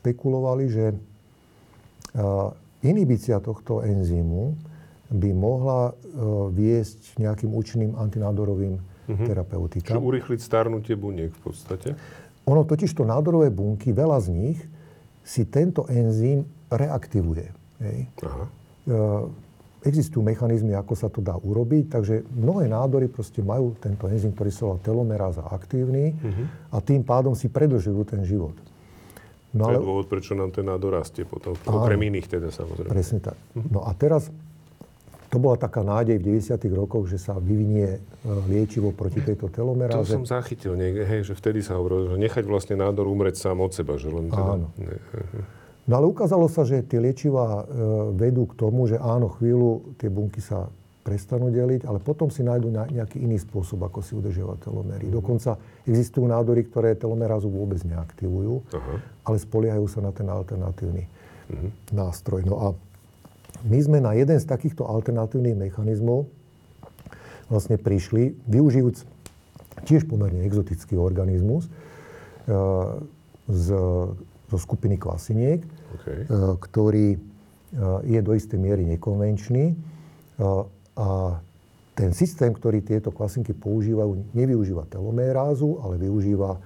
špekulovali, že uh, inhibícia tohto enzymu by mohla viesť nejakým účinným antinádorovým uh-huh. terapeutikám. Čiže urychliť starnutie buniek v podstate? Ono totiž to nádorové bunky, veľa z nich si tento enzym reaktivuje. Hej. Aha existujú mechanizmy, ako sa to dá urobiť, takže mnohé nádory proste majú tento enzym, ktorý sa volá telomeráza aktívny uh-huh. a tým pádom si predlžujú ten život. No, to ale... je dôvod, prečo nám ten nádor rastie potom. Áno, okrem iných teda samozrejme. Presne tak. Uh-huh. No a teraz to bola taká nádej v 90. rokoch, že sa vyvinie e, liečivo proti tejto telomeráze. To som zachytil, nie, hej, že vtedy sa hovorilo, že nechať vlastne nádor umrieť sám od seba. Že len teda... Áno. Ne, No ale ukázalo sa, že tie liečivá e, vedú k tomu, že áno, chvíľu tie bunky sa prestanú deliť, ale potom si nájdú nejaký iný spôsob, ako si udržiavať telomery. Mm. Dokonca existujú nádory, ktoré telomerázu vôbec neaktivujú, Aha. ale spoliehajú sa na ten alternatívny mm. nástroj. No a my sme na jeden z takýchto alternatívnych mechanizmov vlastne prišli, využijúc tiež pomerne exotický organizmus e, z, zo skupiny kvasiniek, okay. Eh, ktorý eh, je do istej miery nekonvenčný. Eh, a ten systém, ktorý tieto klasinky používajú, nevyužíva telomérázu, ale využíva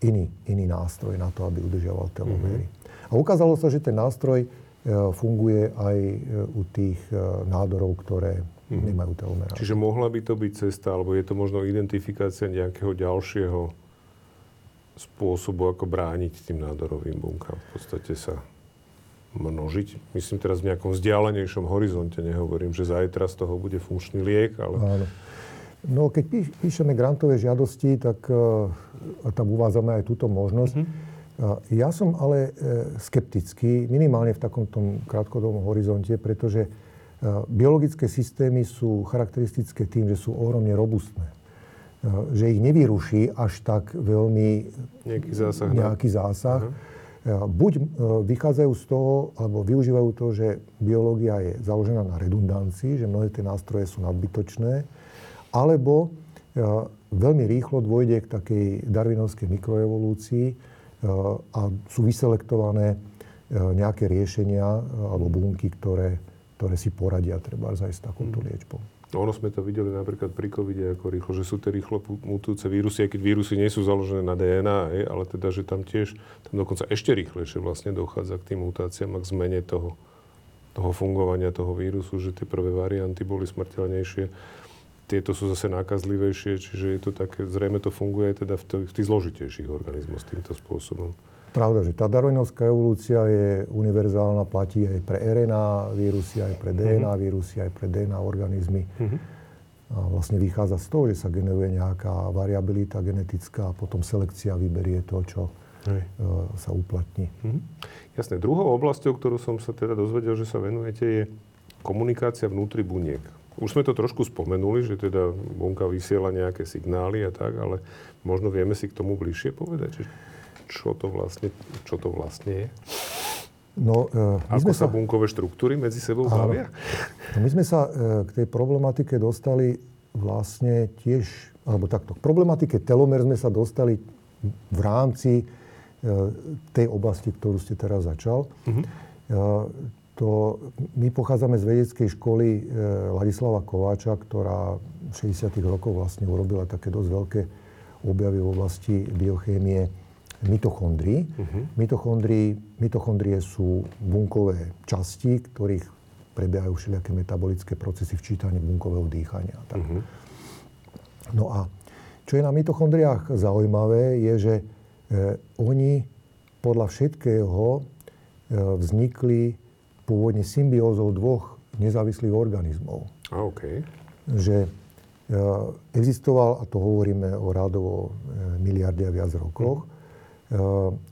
iný, iný nástroj na to, aby udržiaval teloméry. Mm-hmm. A ukázalo sa, že ten nástroj funguje aj u tých nádorov, ktoré mm-hmm. nemajú telomerázu. Čiže mohla by to byť cesta, alebo je to možno identifikácia nejakého ďalšieho spôsobu, ako brániť tým nádorovým bunkám. V podstate sa množiť. Myslím teraz v nejakom vzdialenejšom horizonte. Nehovorím, že zajtra z toho bude funkčný liek, ale... Áno. No, keď píš, píšeme grantové žiadosti, tak uh, tam uvádzame aj túto možnosť. Mm-hmm. Uh, ja som ale uh, skeptický, minimálne v takomto krátkodobom horizonte, pretože uh, biologické systémy sú charakteristické tým, že sú ohromne robustné. Eh, že ich nevyruší až tak veľmi nejaký zásah. Nejaký zásah. Uh-huh. Buď eh, vychádzajú z toho, alebo využívajú to, že biológia je založená na redundancii, že mnohé tie nástroje sú nadbytočné, alebo veľmi rýchlo dôjde k takej darwinovskej mikroevolúcii a sú vyselektované nejaké riešenia alebo bunky, ktoré, ktoré si poradia treba aj s takouto mhm. liečbou. No ono sme to videli napríklad pri covide ako rýchlo, že sú tie rýchlo mutujúce vírusy, aj keď vírusy nie sú založené na DNA, ale teda, že tam tiež, tam dokonca ešte rýchlejšie vlastne dochádza k tým mutáciám a k zmene toho, toho fungovania toho vírusu, že tie prvé varianty boli smrteľnejšie. Tieto sú zase nákazlivejšie, čiže je to také, zrejme to funguje teda v, v tých zložitejších organizmoch týmto spôsobom. Pravda, že tá darwinovská evolúcia je univerzálna, platí aj pre RNA vírusy, aj pre DNA uh-huh. vírusy, aj pre DNA organizmy. Uh-huh. A vlastne vychádza z toho, že sa generuje nejaká variabilita genetická a potom selekcia vyberie to, čo Hej. Uh, sa uplatní. Uh-huh. Jasné. Druhou oblasťou, ktorú som sa teda dozvedel, že sa venujete, je komunikácia vnútri buniek. Už sme to trošku spomenuli, že teda bunka vysiela nejaké signály a tak, ale možno vieme si k tomu bližšie povedať. Že čo to vlastne, čo to vlastne je? No, uh, my Ako sme sa bunkové štruktúry medzi sebou bavia? No, my sme sa uh, k tej problematike dostali vlastne tiež, alebo takto, k problematike telomer sme sa dostali v rámci uh, tej oblasti, ktorú ste teraz začal. Uh-huh. Uh, to, my pochádzame z vedeckej školy uh, Ladislava Kováča, ktorá v 60. rokoch vlastne urobila také dosť veľké objavy v oblasti biochémie mitochondrií. Uh-huh. Mitochondrie, mitochondrie sú bunkové časti, ktorých prebiehajú všelijaké metabolické procesy včítanie bunkového dýchania. Tak. Uh-huh. No a čo je na mitochondriách zaujímavé, je, že e, oni podľa všetkého e, vznikli pôvodne symbiózou dvoch nezávislých organizmov. A, okay. Že e, existoval, a to hovoríme o rádovo e, miliarde a viac rokoch, Eh,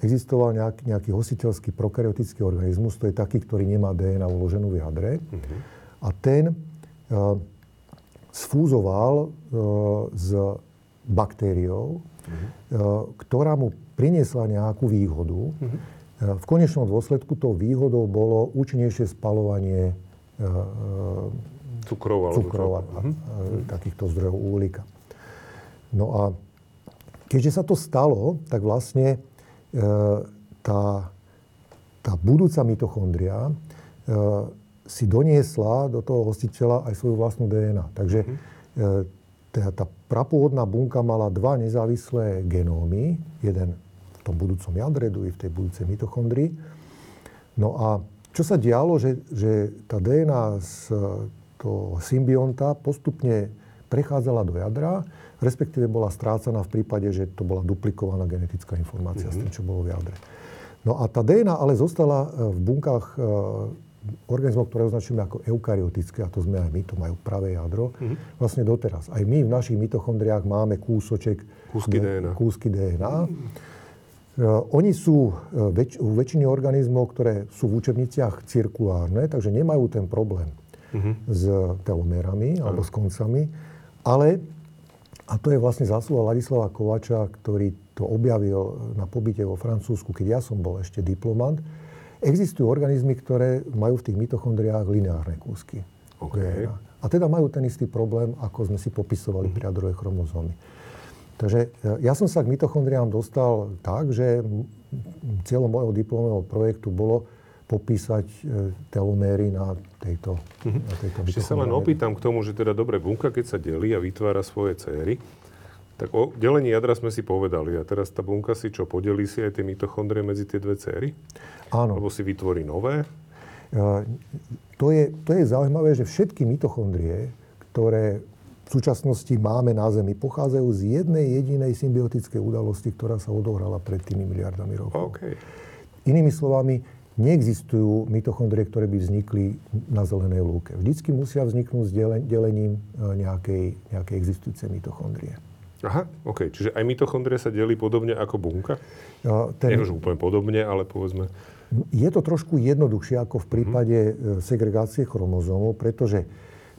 existoval nejaký, nejaký hostiteľský prokaryotický organizmus, to je taký, ktorý nemá DNA uloženú v jadre. Uh-huh. A ten uh, sfúzoval uh, s baktériou, uh-huh. uh, ktorá mu priniesla nejakú výhodu. Uh-huh. Uh, v konečnom dôsledku tou výhodou bolo účinnejšie spalovanie uh, cukrov, cukrov a, uh-huh. takýchto zdrojov uhlíka. No a Keďže sa to stalo, tak vlastne e, tá, tá budúca mitochondria e, si doniesla do toho hostiteľa aj svoju vlastnú DNA. Takže e, tá, tá prapôvodná bunka mala dva nezávislé genómy. Jeden v tom budúcom jadre, druhý v tej budúcej mitochondrii. No a čo sa dialo, že, že tá DNA z toho symbionta postupne prechádzala do jadra respektíve bola strácaná v prípade, že to bola duplikovaná genetická informácia mm-hmm. s tým, mhm. čo bolo v jadre. No a tá DNA ale zostala e, v bunkách e, organizmov, ktoré označujeme ako eukaryotické, a to sme aj my, to majú pravé jadro, mm-hmm. vlastne doteraz. Aj my v našich mitochondriách máme kúsoček, kúsky DNA. Kúsky DNA. Mm-hmm. Uh, oni sú väč- u väčšiny organizmov, ktoré sú v učebniciach cirkulárne, takže nemajú ten problém mm-hmm. s telomerami alebo s koncami, ale a to je vlastne zásluha Ladislava Kovača, ktorý to objavil na pobyte vo Francúzsku, keď ja som bol ešte diplomant. Existujú organizmy, ktoré majú v tých mitochondriách lineárne kúsky. Okay. A teda majú ten istý problém, ako sme si popisovali mm-hmm. pri jadrovej chromozómy. Takže e, ja som sa k mitochondriám dostal tak, že cieľom môjho diplomového projektu bolo popísať e, teloméry na tejto, mm-hmm. na tejto Ešte sa len opýtam k tomu, že teda dobre, bunka, keď sa delí a vytvára svoje céry, tak o delení jadra sme si povedali. A teraz tá bunka si čo, podelí si aj tie mitochondrie medzi tie dve céry? Áno. Alebo si vytvorí nové? Uh, to, je, to je zaujímavé, že všetky mitochondrie, ktoré v súčasnosti máme na Zemi, pochádzajú z jednej jedinej symbiotickej udalosti, ktorá sa odohrala pred tými miliardami rokov. Okay. Inými slovami, neexistujú mitochondrie, ktoré by vznikli na zelenej lúke. Vždycky musia vzniknúť s delením e, nejakej, nejakej existujúcej mitochondrie. Aha, OK. Čiže aj mitochondrie sa delí podobne ako bunka? Ja, ten... Nie už úplne podobne, ale povedzme... Je to trošku jednoduchšie ako v prípade mm-hmm. segregácie chromozómov, pretože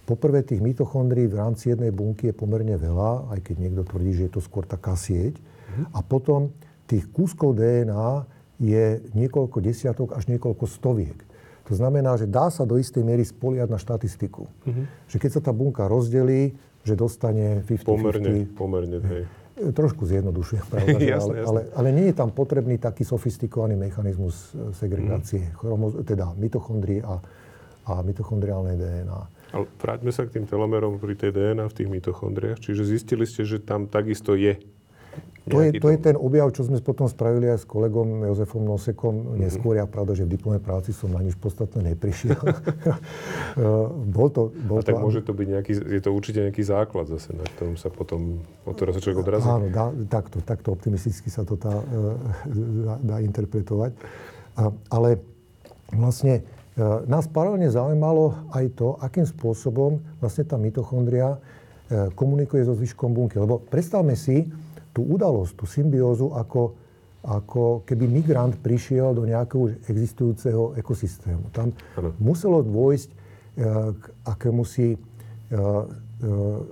poprvé tých mitochondrií v rámci jednej bunky je pomerne veľa, aj keď niekto tvrdí, že je to skôr taká sieť. Mm-hmm. A potom tých kúskov DNA je niekoľko desiatok až niekoľko stoviek. To znamená, že dá sa do istej miery spoliať na štatistiku. Mm-hmm. Že keď sa tá bunka rozdelí, že dostane 50-50. Pomerne, pomerne, hej. trošku zjednodušujem, pravda, jasne, ale, jasne. Ale, ale nie je tam potrebný taký sofistikovaný mechanizmus e, segregácie, mm. chromo, teda mitochondrií a, a mitochondriálnej DNA. Ale vráťme sa k tým telomerom pri tej DNA v tých mitochondriách. Čiže zistili ste, že tam takisto je to je, to je ten objav, čo sme potom spravili aj s kolegom Jozefom Nosekom mm-hmm. neskôr. Ja pravda, že v diplome práci som na nič podstatné neprišiel. bol to, bol A tak to, môže to byť nejaký, je to určite nejaký základ zase, na ktorom sa potom, od ktorého sa človek odrazí. Áno, dá, takto, takto optimisticky sa to dá, dá, dá interpretovať. A, ale vlastne e, nás paralelne zaujímalo aj to, akým spôsobom vlastne tá mitochondria komunikuje so zvyškom bunky. Lebo predstavme si, tú udalosť, tú symbiózu, ako, ako keby migrant prišiel do nejakého existujúceho ekosystému. Tam ano. muselo dôjsť e, k akémusi e, e,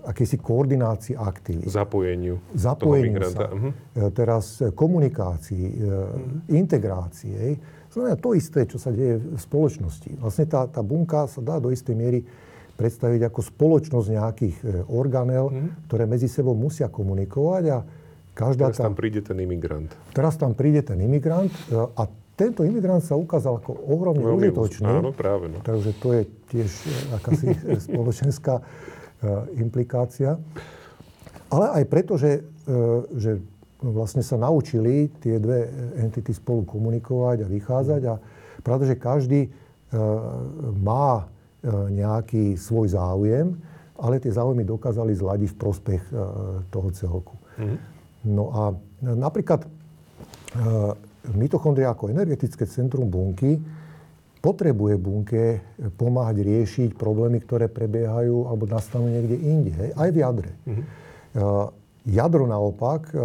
akési koordinácii aktivít. Zapojeniu, Zapojeniu sa. Uh-huh. Teraz komunikácii, uh-huh. integrácii. Znamená to isté, čo sa deje v spoločnosti. Vlastne tá, tá bunka sa dá do istej miery predstaviť ako spoločnosť nejakých organel, uh-huh. ktoré medzi sebou musia komunikovať a Každá teraz tam príde ten imigrant. Teraz tam príde ten imigrant e, a tento imigrant sa ukázal ako ohromne Veľmi užitočný. Áno, práve. No. Takže to je tiež e, akási spoločenská e, implikácia. Ale aj preto, že, že vlastne sa naučili tie dve entity spolu komunikovať a vychádzať. A pretože každý má nejaký svoj záujem, ale tie záujmy dokázali zladiť v prospech toho celku. Mm-hmm. No a napríklad e, mitochondria ako energetické centrum bunky potrebuje bunke pomáhať riešiť problémy, ktoré prebiehajú alebo nastanú niekde inde, hej, aj v jadre. Mm-hmm. Jadro naopak, e,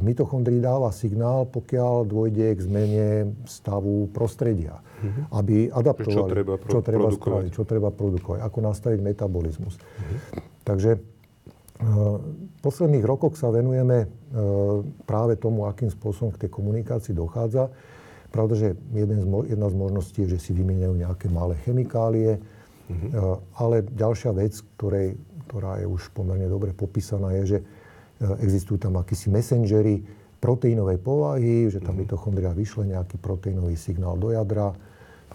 mitochondrii dáva signál, pokiaľ dôjde k zmene stavu prostredia. Mm-hmm. Aby adaptovali, čo treba, pro, čo treba spraviť, čo treba produkovať, ako nastaviť metabolizmus. Mm-hmm. Takže v posledných rokoch sa venujeme e, práve tomu, akým spôsobom k tej komunikácii dochádza. Pravda, že jeden z, jedna z možností je, že si vymieňajú nejaké malé chemikálie, mm-hmm. ale ďalšia vec, ktorej, ktorá je už pomerne dobre popísaná, je, že e, existujú tam akýsi messengery proteínovej povahy, že tam mm-hmm. mitochondria vyšle nejaký proteínový signál do jadra,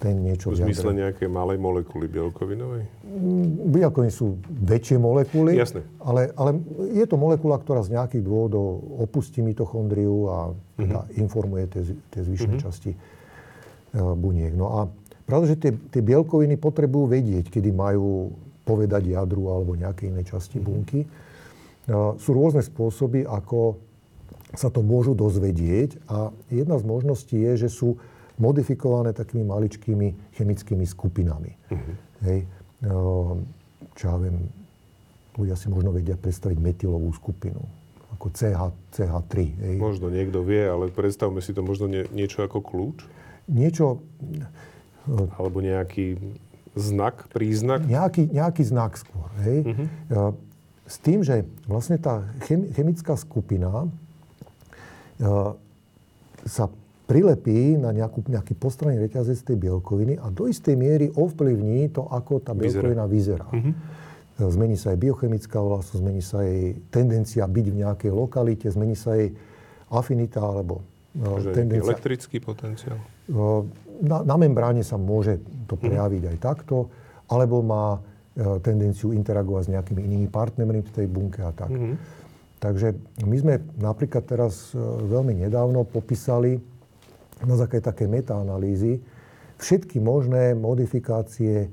ten niečo v zmysle nejakej malej molekuly bielkovinovej? Mm, bielkoviny sú väčšie molekuly. Jasne. Ale, ale je to molekula, ktorá z nejakých dôvodov opustí mitochondriu a uh-huh. informuje tie, tie zvyšné uh-huh. časti uh, buniek. No a pravda, že tie, tie bielkoviny potrebujú vedieť, kedy majú povedať jadru alebo nejaké iné časti uh-huh. bunky. Uh, sú rôzne spôsoby, ako sa to môžu dozvedieť a jedna z možností je, že sú modifikované takými maličkými chemickými skupinami. Uh-huh. Hej. Ehm, čo ja viem, ľudia si možno vedia predstaviť metylovú skupinu ako CH, CH3. Hej. Možno niekto vie, ale predstavme si to možno nie, niečo ako kľúč? Niečo... Alebo nejaký znak, príznak? Nejaký, nejaký znak skôr. Hej. Uh-huh. S tým, že vlastne tá chemická skupina sa prilepí na nejakú, nejaký postranný reťazec tej bielkoviny a do istej miery ovplyvní to, ako tá bielkovina vyzerá. Mm-hmm. Zmení sa jej biochemická vlastnosť, zmení sa jej tendencia byť v nejakej lokalite, zmení sa jej afinita alebo Že tendencia... elektrický potenciál? E, na, na membráne sa môže to mhm. prejaviť mm. aj takto, alebo má e, tendenciu interagovať s nejakými inými partnermi v tej bunke a tak. Mm. Takže my sme napríklad teraz veľmi nedávno popísali na základe také metaanalýzy všetky možné modifikácie,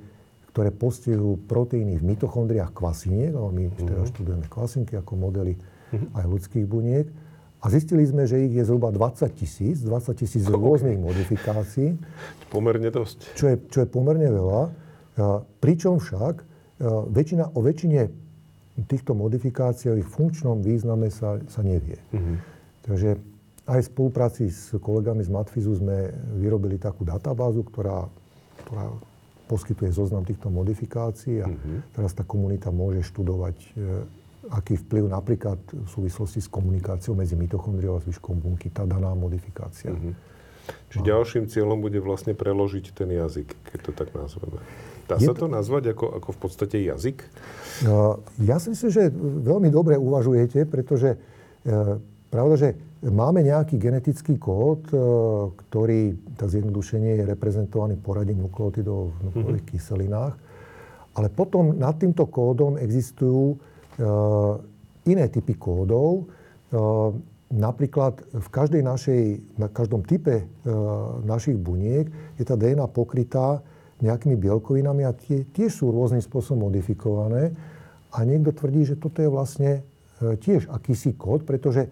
ktoré postihujú proteíny v mitochondriách kvasiniek, no my mm-hmm. teda študujeme kvasinky ako modely mm-hmm. aj ľudských buniek, a zistili sme, že ich je zhruba 20 tisíc, 20 tisíc rôznych modifikácií. Pomerne dosť. Čo je, čo je pomerne veľa. Pričom však väčšina, o väčšine týchto modifikácií, o ich funkčnom význame sa, sa nevie. Mm-hmm. Takže aj v spolupráci s kolegami z Matfizu sme vyrobili takú databázu, ktorá, ktorá poskytuje zoznam týchto modifikácií a mm-hmm. teraz tá komunita môže študovať, e, aký vplyv napríklad v súvislosti s komunikáciou medzi mitochondriou a zvyškom bunky tá daná modifikácia. Mm-hmm. Čiže ďalším cieľom bude vlastne preložiť ten jazyk, keď to tak nazveme. Dá sa to nazvať ako, ako v podstate jazyk? Ja si myslím, že veľmi dobre uvažujete, pretože pravda, že máme nejaký genetický kód, ktorý, tak zjednodušenie, je reprezentovaný poradím nukleotidov v nukleových mm-hmm. kyselinách. Ale potom nad týmto kódom existujú iné typy kódov. Napríklad v každej našej, na každom type našich buniek je tá DNA pokrytá nejakými bielkovinami a tie tiež sú rôznym spôsobom modifikované. A niekto tvrdí, že toto je vlastne e, tiež akýsi kód, pretože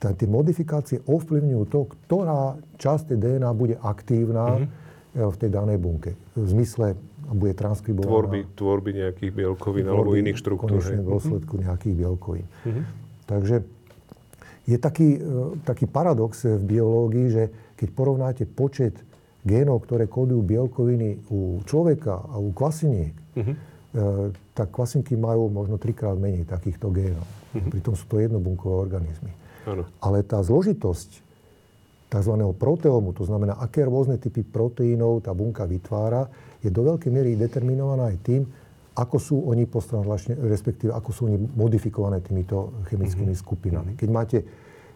tie modifikácie ovplyvňujú to, ktorá časť tej DNA bude aktívna mm-hmm. v tej danej bunke. V zmysle bude transkribovaná. Tvorby, tvorby nejakých bielkovín alebo iných štruktúr. V dôsledku mm-hmm. nejakých bielkovín. Mm-hmm. Takže je taký, e, taký paradox v biológii, že keď porovnáte počet génov, ktoré kódujú bielkoviny u človeka a u kvasiniek, uh-huh. tak kvasinky majú možno trikrát menej takýchto génov. Uh-huh. Pritom sú to jednobunkové organizmy. Ano. Ale tá zložitosť tzv. proteómu, to znamená, aké rôzne typy proteínov tá bunka vytvára, je do veľkej miery determinovaná aj tým, ako sú oni postranlačne, respektíve ako sú oni modifikované týmito chemickými uh-huh. skupinami. Keď máte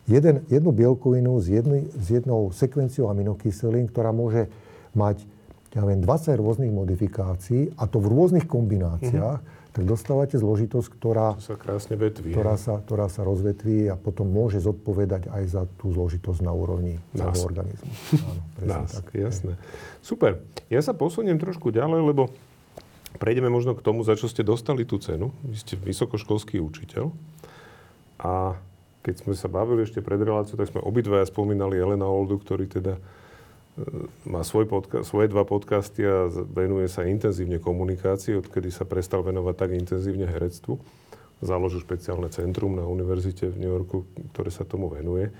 jeden, jednu bielkovinu s, jedny, s jednou sekvenciou aminokyselín, ktorá môže mať ja viem, 20 rôznych modifikácií a to v rôznych kombináciách, mm-hmm. Tak dostávate zložitosť, ktorá, sa krásne vetví, ktorá, sa, ktorá sa rozvetví a potom môže zodpovedať aj za tú zložitosť na úrovni celého organizmu. Áno, Nás, tak. jasné. Super. Ja sa posuniem trošku ďalej, lebo prejdeme možno k tomu, za čo ste dostali tú cenu. Vy ste vysokoškolský učiteľ a keď sme sa bavili ešte pred reláciou, tak sme obidvaja spomínali Elena Oldu, ktorý teda má svoj podca- svoje dva podcasty a venuje sa intenzívne komunikácii, odkedy sa prestal venovať tak intenzívne herectvu. Založil špeciálne centrum na univerzite v New Yorku, ktoré sa tomu venuje.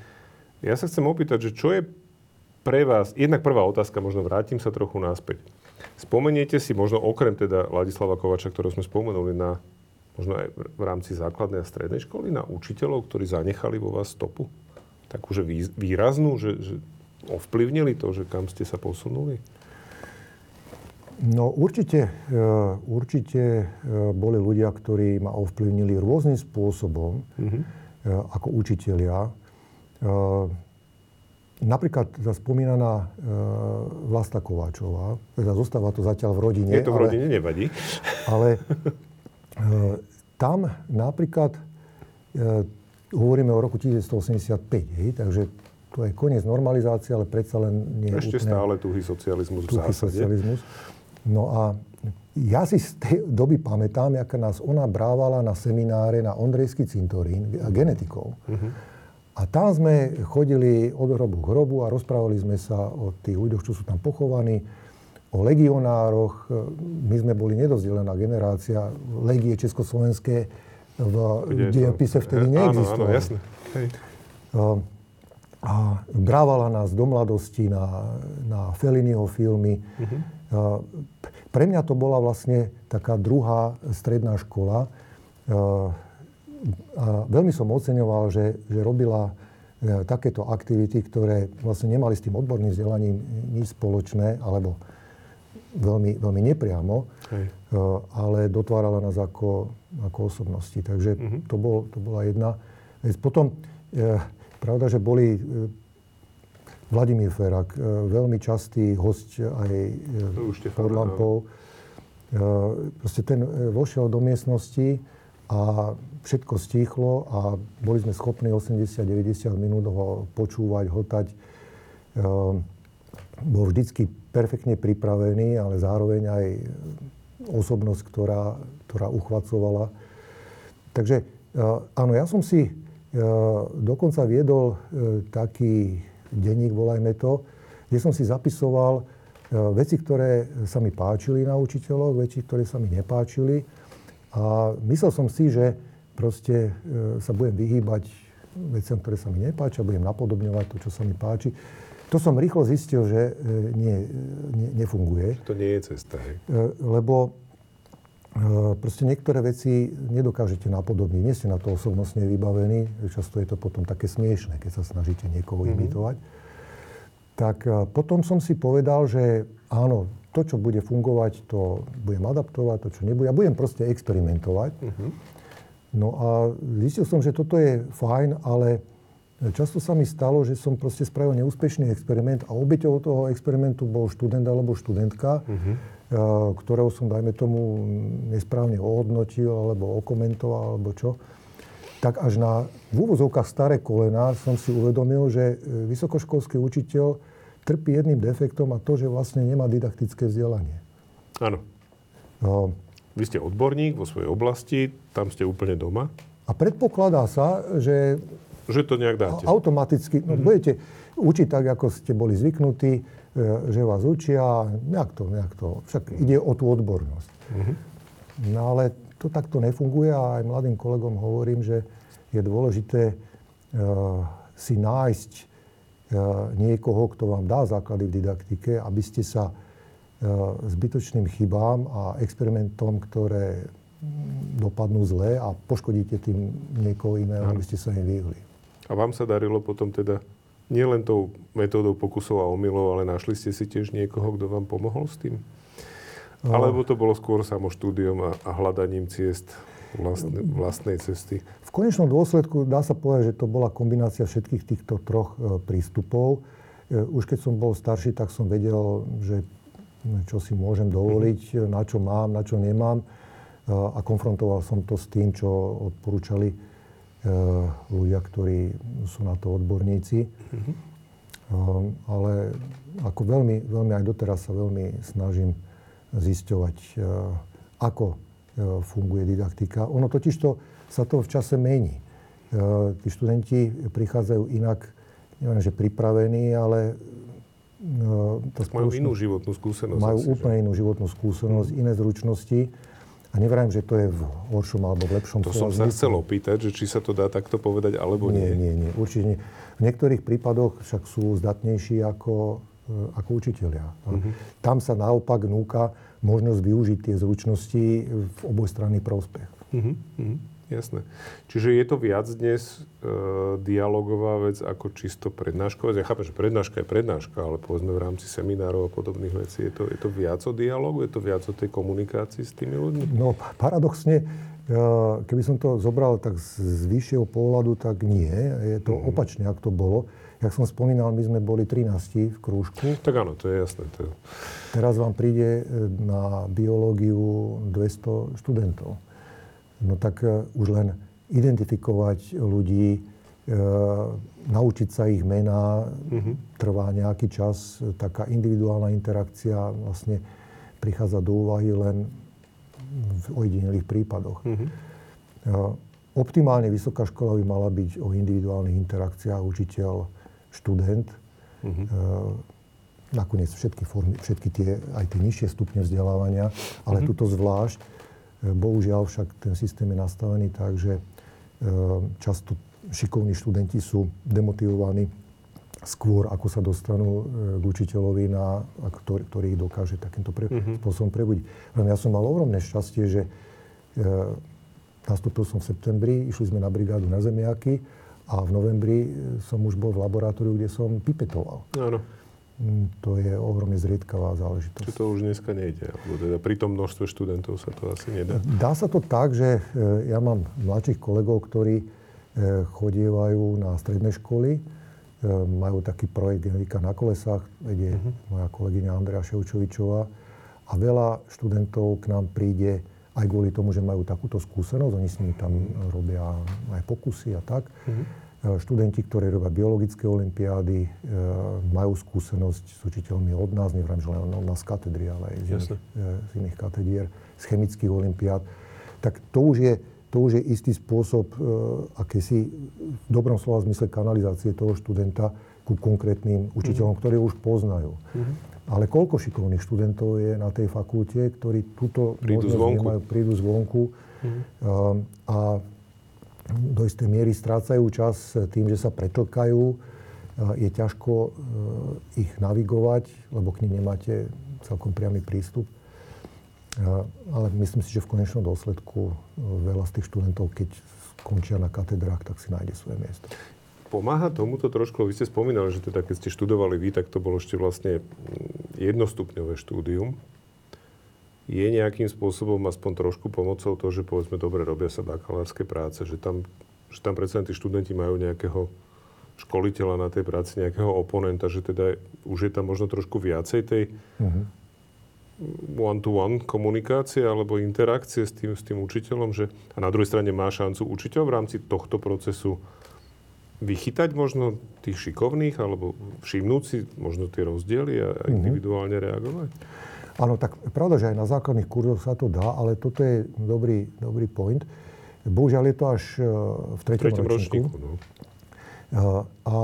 Ja sa chcem opýtať, že čo je pre vás, jednak prvá otázka, možno vrátim sa trochu náspäť. Spomeniete si možno okrem teda Ladislava Kovača, ktorého sme spomenuli na možno aj v rámci základnej a strednej školy na učiteľov, ktorí zanechali vo vás stopu? Takúže výraznú, že, že ovplyvnili to, že kam ste sa posunuli? No určite, e, určite e, boli ľudia, ktorí ma ovplyvnili rôznym spôsobom mm-hmm. ako učitelia. Napríklad tá spomínaná Vlasta Kováčová, teda zostáva to zatiaľ v rodine. Je to v rodine, ale, nevadí. Ale tam napríklad, hovoríme o roku 1985, hej, takže to je koniec normalizácie, ale predsa len nie Ešte úplne, stále tuhý socializmus tuhý v zásade. socializmus. No a ja si z tej doby pamätám, aká nás ona brávala na semináre na Ondrejský cintorín genetikov. Uh-huh. A tam sme chodili od hrobu k hrobu a rozprávali sme sa o tých ľuďoch, čo sú tam pochovaní o legionároch. My sme boli nedozdelená generácia. Legie československé v diepise vtedy neexistovali. Áno, áno, jasné. Hej. A brávala nás do mladosti na, na Felliniho filmy. Uh-huh. Pre mňa to bola vlastne taká druhá stredná škola. A veľmi som oceňoval, že, že robila e, takéto aktivity, ktoré vlastne nemali s tým odborným vzdelaním nič spoločné, alebo veľmi, veľmi nepriamo, Hej. Eh, ale dotvárala nás ako, ako osobnosti. Takže uh-huh. to, bol, to bola jedna vec. Potom, eh, pravda, že boli eh, Vladimír Ferak, eh, veľmi častý host aj eh, pod lampou. Proste ten vošiel do miestnosti a všetko stíchlo a boli sme schopní 80-90 minút ho počúvať, hotať. Bol vždycky perfektne pripravený, ale zároveň aj osobnosť, ktorá, ktorá uchvacovala. Takže áno, ja som si dokonca viedol e, taký denník, volajme to, kde som si zapisoval e, veci, ktoré sa mi páčili na učiteľoch, veci, ktoré sa mi nepáčili. A myslel som si, že proste e, sa budem vyhýbať veciam, ktoré sa mi nepáčia, budem napodobňovať to, čo sa mi páči. To som rýchlo zistil, že nie, nie, nefunguje. To nie je cesta, hej? Lebo proste niektoré veci nedokážete napodobniť. Nie ste na to osobnostne vybavení. Často je to potom také smiešne, keď sa snažíte niekoho mm-hmm. imitovať. tak potom som si povedal, že áno, to, čo bude fungovať, to budem adaptovať, to, čo nebude. Ja budem proste experimentovať. Uh-huh. No a zistil som, že toto je fajn, ale často sa mi stalo, že som proste spravil neúspešný experiment a obeťou toho experimentu bol študent alebo študentka, uh-huh. Ktorého som, dajme tomu, nesprávne ohodnotil alebo okomentoval alebo čo. Tak až na v úvozovkách staré kolena som si uvedomil, že e, vysokoškolský učiteľ trpí jedným defektom a to, že vlastne nemá didaktické vzdelanie. Áno. No, Vy ste odborník vo svojej oblasti, tam ste úplne doma. A predpokladá sa, že... Že to nejak dáte. Automaticky. No, mm-hmm. Budete učiť tak, ako ste boli zvyknutí, e, že vás učia, nejak to, nejak to. Však ide o tú odbornosť. Mm-hmm. No ale to takto nefunguje a aj mladým kolegom hovorím, že je dôležité uh, si nájsť E, niekoho, kto vám dá základy v didaktike, aby ste sa e, zbytočným chybám a experimentom, ktoré dopadnú zle a poškodíte tým niekoho iného, aby ste sa im vyhli. A vám sa darilo potom teda nielen tou metódou pokusov a omylov, ale našli ste si tiež niekoho, kto vám pomohol s tým? No. Alebo to bolo skôr samo štúdiom a, a hľadaním ciest vlastne, vlastnej cesty? V konečnom dôsledku dá sa povedať, že to bola kombinácia všetkých týchto troch e, prístupov. E, už keď som bol starší, tak som vedel, že čo si môžem dovoliť, mm-hmm. na čo mám, na čo nemám. E, a konfrontoval som to s tým, čo odporúčali ľudia, ktorí sú na to odborníci. Mm-hmm. Ale ako veľmi, veľmi aj doteraz sa veľmi snažím zisťovať, ako E, funguje didaktika. Ono totiž to, sa to v čase mení. Tí študenti prichádzajú inak, neviem, že pripravení, ale tá majú inú životnú skúsenosť. Majú asi, úplne že? inú životnú skúsenosť, mm. iné zručnosti. A nevrajím, že to je v horšom alebo v lepšom To som sa chcel opýtať, že či sa to dá takto povedať, alebo nie. Nie, nie, nie. Určite nie. V niektorých prípadoch však sú zdatnejší ako, ako učiteľia. Mm-hmm. Tam sa naopak núka možnosť využiť tie zručnosti v obojstranný prospech. Uh-huh, jasné. Čiže je to viac dnes e, dialogová vec ako čisto prednášková? Ja chápem, že prednáška je prednáška, ale povedzme v rámci seminárov a podobných vecí, je to, je to viac o dialogu? Je to viac o tej komunikácii s tými ľuďmi? No paradoxne, e, keby som to zobral tak z vyššieho pohľadu, tak nie. Je to uh-huh. opačne, ak to bolo. Jak som spomínal, my sme boli 13 v krúžku. Tak áno, to je jasné. To je... Teraz vám príde e, na biológiu 200 študentov. No tak e, už len identifikovať ľudí, e, naučiť sa ich mená, mm-hmm. trvá nejaký čas. Taká individuálna interakcia vlastne prichádza do úvahy len v ojedinelých prípadoch. Mm-hmm. Optimálne vysoká škola by mala byť o individuálnych interakciách učiteľ, študent. Uh-huh. nakoniec všetky formy, všetky tie, aj tie nižšie stupne vzdelávania, ale uh-huh. tuto zvlášť. E, bohužiaľ však ten systém je nastavený tak, že e, často šikovní študenti sú demotivovaní skôr, ako sa dostanú k učiteľovi, na, ktorý, ktorý ich dokáže takýmto pre, uh-huh. spôsobom prebudiť. Ja som mal ohromné šťastie, že e, nastúpil som v septembri, išli sme na brigádu na zemiaky a v novembri som už bol v laboratóriu, kde som pipetoval. Áno. Mm, to je ohromne zriedkavá záležitosť. Čo to už dneska nejde? Lebo teda pri tom množstve študentov sa to asi nedá. Dá sa to tak, že e, ja mám mladších kolegov, ktorí e, chodievajú na stredné školy, majú taký projekt Generika na kolesách, vedie uh-huh. moja kolegyňa Andrea Ševčovičová a veľa študentov k nám príde aj kvôli tomu, že majú takúto skúsenosť, oni s nimi tam robia aj pokusy a tak. Mm-hmm. Študenti, ktorí robia biologické olimpiády, e, majú skúsenosť s učiteľmi od nás, neviem, že len od nás katedry, ale aj z iných, e, z iných katedier, z chemických olimpiád. Tak to už je, to už je istý spôsob akési v dobrom slova zmysle kanalizácie toho študenta ku konkrétnym učiteľom, mm-hmm. ktorí už poznajú. Mm-hmm. Ale koľko šikovných študentov je na tej fakulte, ktorí túto prídu zvonku. Nemajú, prídu zvonku mm. a do istej miery strácajú čas tým, že sa pretlkajú. Je ťažko e, ich navigovať, lebo k nim nemáte celkom priamy prístup. Ale myslím si, že v konečnom dôsledku e, veľa z tých študentov, keď skončia na katedrách, tak si nájde svoje miesto. pomáha tomuto trošku? Vy ste spomínali, že teda keď ste študovali vy, tak to bolo ešte vlastne jednostupňové štúdium. Je nejakým spôsobom aspoň trošku pomocou to, že povedzme dobre robia sa bakalárske práce, že tam, že tam predsa tí študenti majú nejakého školiteľa na tej práci, nejakého oponenta, že teda už je tam možno trošku viacej tej uh-huh. one-to-one komunikácie alebo interakcie s tým, s tým učiteľom, že a na druhej strane má šancu učiteľ v rámci tohto procesu vychytať možno tých šikovných alebo všimnúť si možno tie rozdiely a mm-hmm. individuálne reagovať? Áno, tak pravda, že aj na základných kurzoch sa to dá, ale toto je dobrý, dobrý point. Bohužiaľ je to až e, v treťom, treťom ročníku. ročníku no. E, a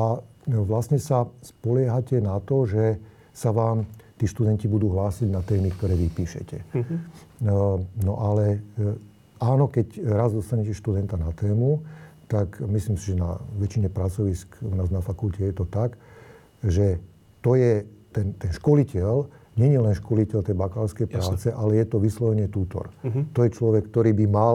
vlastne sa spoliehate na to, že sa vám tí študenti budú hlásiť na témy, ktoré vy píšete. Mm-hmm. No ale áno, keď raz dostanete študenta na tému, tak myslím si, že na väčšine pracovisk u nás na fakulte je to tak, že to je ten, ten školiteľ, je len školiteľ tej bakalárskej práce, Jasne. ale je to vyslovene tútor. Uh-huh. To je človek, ktorý by mal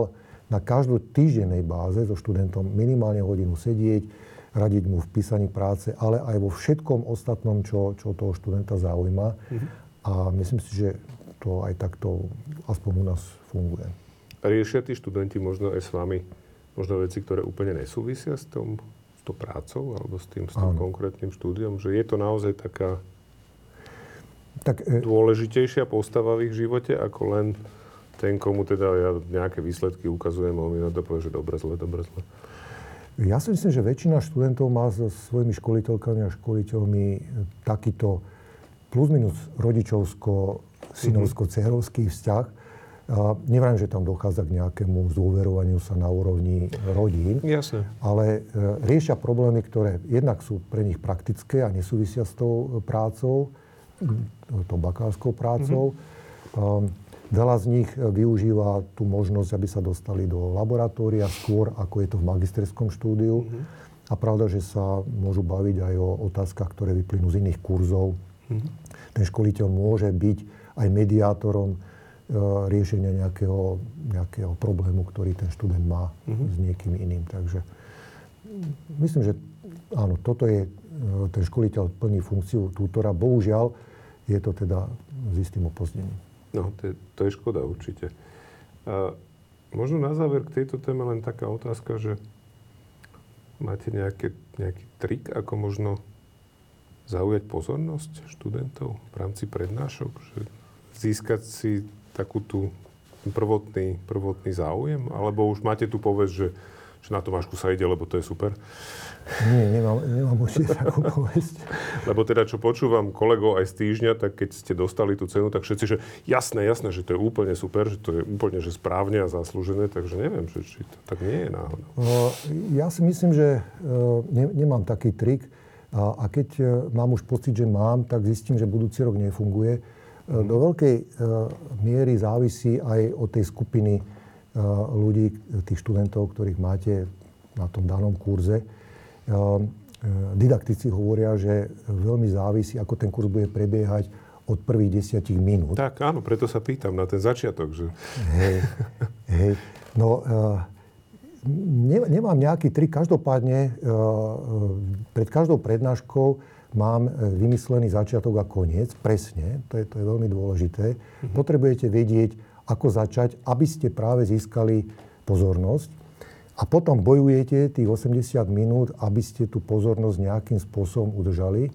na každú týždennej báze so študentom minimálne hodinu sedieť, radiť mu v písaní práce, ale aj vo všetkom ostatnom, čo, čo toho študenta zaujíma. Uh-huh. A myslím si, že to aj takto aspoň u nás funguje. Riešia tí študenti možno aj s vami možno veci, ktoré úplne nesúvisia s, tom, s tou prácou alebo s tým, s tým konkrétnym štúdiom, že je to naozaj taká tak, e... dôležitejšia postava v ich živote ako len ten, komu teda ja nejaké výsledky ukazujem a on mi na to povie, že dobre, zle, dobre, zle. Ja si myslím, že väčšina študentov má so svojimi školiteľkami a školiteľmi takýto plus minus rodičovsko synovsko-cerovský vzťah, a nevrajím, že tam dochádza k nejakému zôverovaniu sa na úrovni rodín. Jasne. Ale e, riešia problémy, ktoré jednak sú pre nich praktické a nesúvisia s tou prácou, tou bakalárskou prácou. Mm-hmm. Veľa z nich využíva tú možnosť, aby sa dostali do laboratória skôr, ako je to v magisterskom štúdiu. Mm-hmm. A pravda, že sa môžu baviť aj o otázkach, ktoré vyplynú z iných kurzov. Mm-hmm. Ten školiteľ môže byť aj mediátorom E, riešenia nejakého, nejakého problému, ktorý ten študent má uh-huh. s niekým iným. Takže myslím, že áno, toto je, e, ten školiteľ plní funkciu tútora. Bohužiaľ, je to teda s istým opozdením. No, to je, to je škoda určite. A možno na záver k tejto téme len taká otázka, že máte nejaké, nejaký trik, ako možno zaujať pozornosť študentov v rámci prednášok? Že získať si takú tú prvotný, prvotný záujem? Alebo už máte tu povesť, že, že na Tomášku sa ide, lebo to je super? Nie, nemám, nemám určite takú povesť. Lebo teda, čo počúvam kolegov aj z týždňa, tak keď ste dostali tú cenu, tak všetci, že jasné, jasné, že to je úplne super, že to je úplne že správne a zaslúžené, takže neviem, že, či to tak nie je náhodou. No, ja si myslím, že uh, ne, nemám taký trik a, a keď uh, mám už pocit, že mám, tak zistím, že budúci rok nefunguje do veľkej e, miery závisí aj od tej skupiny e, ľudí, tých študentov, ktorých máte na tom danom kurze. E, didaktici hovoria, že veľmi závisí, ako ten kurz bude prebiehať od prvých desiatich minút. Tak, áno, preto sa pýtam na ten začiatok. Že... Hej, hej. No, nemám nejaký trik. Každopádne pred každou prednáškou mám e, vymyslený začiatok a koniec, presne, to je, to je veľmi dôležité. Mm-hmm. Potrebujete vedieť, ako začať, aby ste práve získali pozornosť. A potom bojujete tých 80 minút, aby ste tú pozornosť nejakým spôsobom udržali.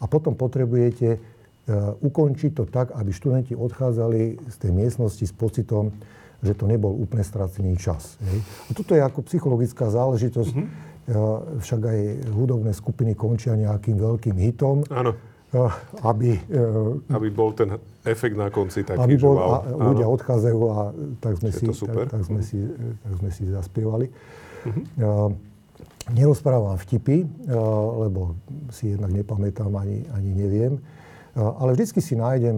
A potom potrebujete uh, ukončiť to tak, aby študenti odchádzali z tej miestnosti s pocitom, že to nebol úplne stratený čas. Hej. A toto je ako psychologická záležitosť. Mm-hmm však aj hudobné skupiny končia nejakým veľkým hitom. Áno. Aby, e, aby bol ten efekt na konci taký, aby bol, že wow. a ľudia Áno. odchádzajú a tak sme, si, super. Tak, tak, sme si, tak sme si zaspievali. Uh-huh. Nerozprávam vtipy, lebo si jednak nepamätám ani, ani neviem. Ale vždycky si nájdem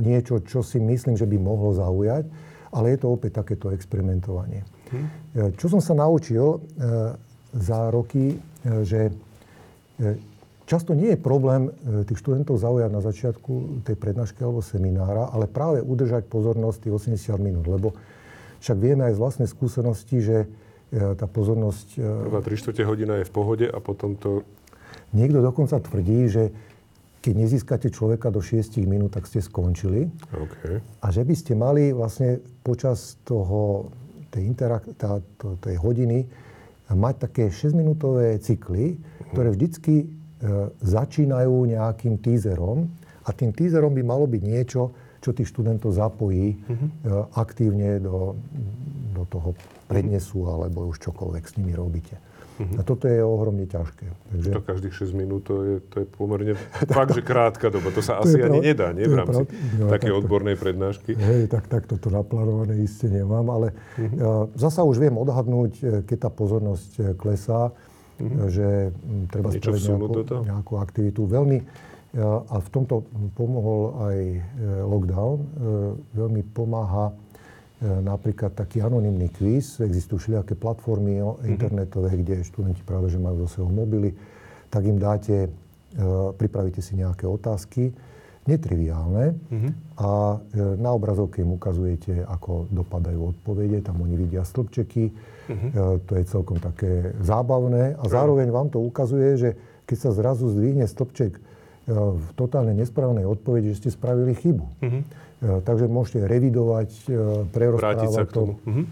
niečo, čo si myslím, že by mohlo zaujať. Ale je to opäť takéto experimentovanie. Uh-huh. Čo som sa naučil, za roky, že často nie je problém e, tých študentov zaujať na začiatku tej prednášky alebo seminára, ale práve udržať pozornosť tých 80 minút, lebo však vieme aj z vlastnej skúsenosti, že tá pozornosť... Prvá 3 čtvrte hodina je v pohode a potom to... Niekto dokonca tvrdí, že keď nezískate človeka do 6 minút, tak ste skončili. Okay. A že by ste mali vlastne počas toho, tej, interak- tá, to, tej hodiny mať také 6-minútové cykly, ktoré vždycky e, začínajú nejakým teaserom a tým teaserom by malo byť niečo, čo tých študentov zapojí uh-huh. aktívne do, do toho prednesu alebo už čokoľvek s nimi robíte. Uh-huh. A toto je ohromne ťažké. Takže... To každých 6 minút, to je, to je pomerne fakt, že krátka doba. To sa to asi ani prav... nedá, nie? V rámci no, také takto, odbornej prednášky. Hej, tak, tak toto naplánované isté nemám, ale uh-huh. zasa už viem odhadnúť, e, keď tá pozornosť e, klesá, uh-huh. že treba spraviť nejakú, nejakú aktivitu. Veľmi, a v tomto pomohol aj lockdown, veľmi pomáha E, napríklad taký anonimný kvíz. Existujú všelijaké platformy mm-hmm. internetové, kde študenti práve, že majú zo svojho mobily, tak im dáte, e, pripravíte si nejaké otázky, netriviálne mm-hmm. a e, na obrazovke im ukazujete, ako dopadajú odpovede, tam oni vidia stĺpčeky, mm-hmm. to je celkom také zábavné a zároveň vám to ukazuje, že keď sa zrazu zdvihne stĺpček v totálne nesprávnej odpovedi, že ste spravili chybu. Mm-hmm. Takže môžete revidovať, prerozprávať sa k tomu. to. Mm-hmm.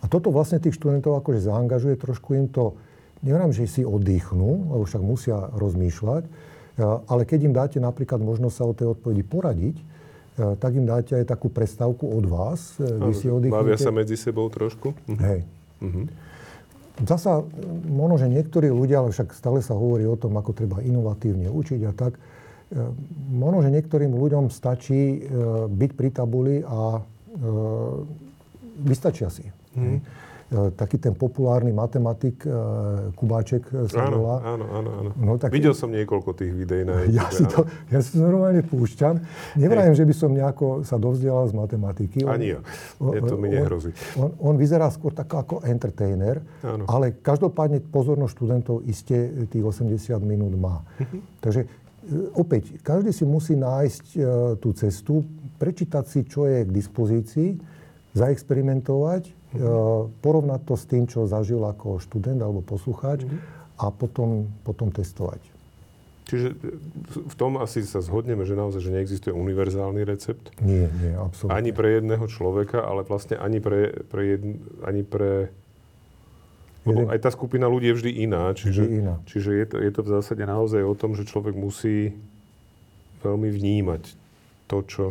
A toto vlastne tých študentov akože zaangažuje, trošku im to, neviem, že si oddychnú, lebo však musia rozmýšľať, ale keď im dáte napríklad možnosť sa o tej odpovedi poradiť, tak im dáte aj takú prestávku od vás. Vy si oddychnete. Bavia sa medzi sebou trošku. Hej. Mm-hmm. Zasa, možno, že niektorí ľudia, ale však stále sa hovorí o tom, ako treba inovatívne učiť a tak, možno, že niektorým ľuďom stačí e, byť pri tabuli a e, vystačia si. Mm. Taký ten populárny matematik Kubáček sa áno. Áno, áno, áno. No, tak... Videl som niekoľko tých videí na YouTube. Ja si to, ja si to normálne púšťam. Nevrajím, že by som nejako sa dovzdelal z matematiky. On, Ani ja. Je to mi nehrozí. On, on, on vyzerá skôr tak ako entertainer, áno. ale každopádne pozornosť študentov iste tých 80 minút má. Mhm. Takže E, opäť, každý si musí nájsť e, tú cestu, prečítať si, čo je k dispozícii, zaexperimentovať, e, porovnať to s tým, čo zažil ako študent alebo poslucháč mm-hmm. a potom, potom testovať. Čiže v tom asi sa zhodneme, že naozaj že neexistuje univerzálny recept. Nie, nie, absolútne. Ani pre jedného človeka, ale vlastne ani pre, pre, jedn, ani pre lebo aj tá skupina ľudí je vždy iná. Čiže, vždy iná. čiže je, to, je to v zásade naozaj o tom, že človek musí veľmi vnímať to, čo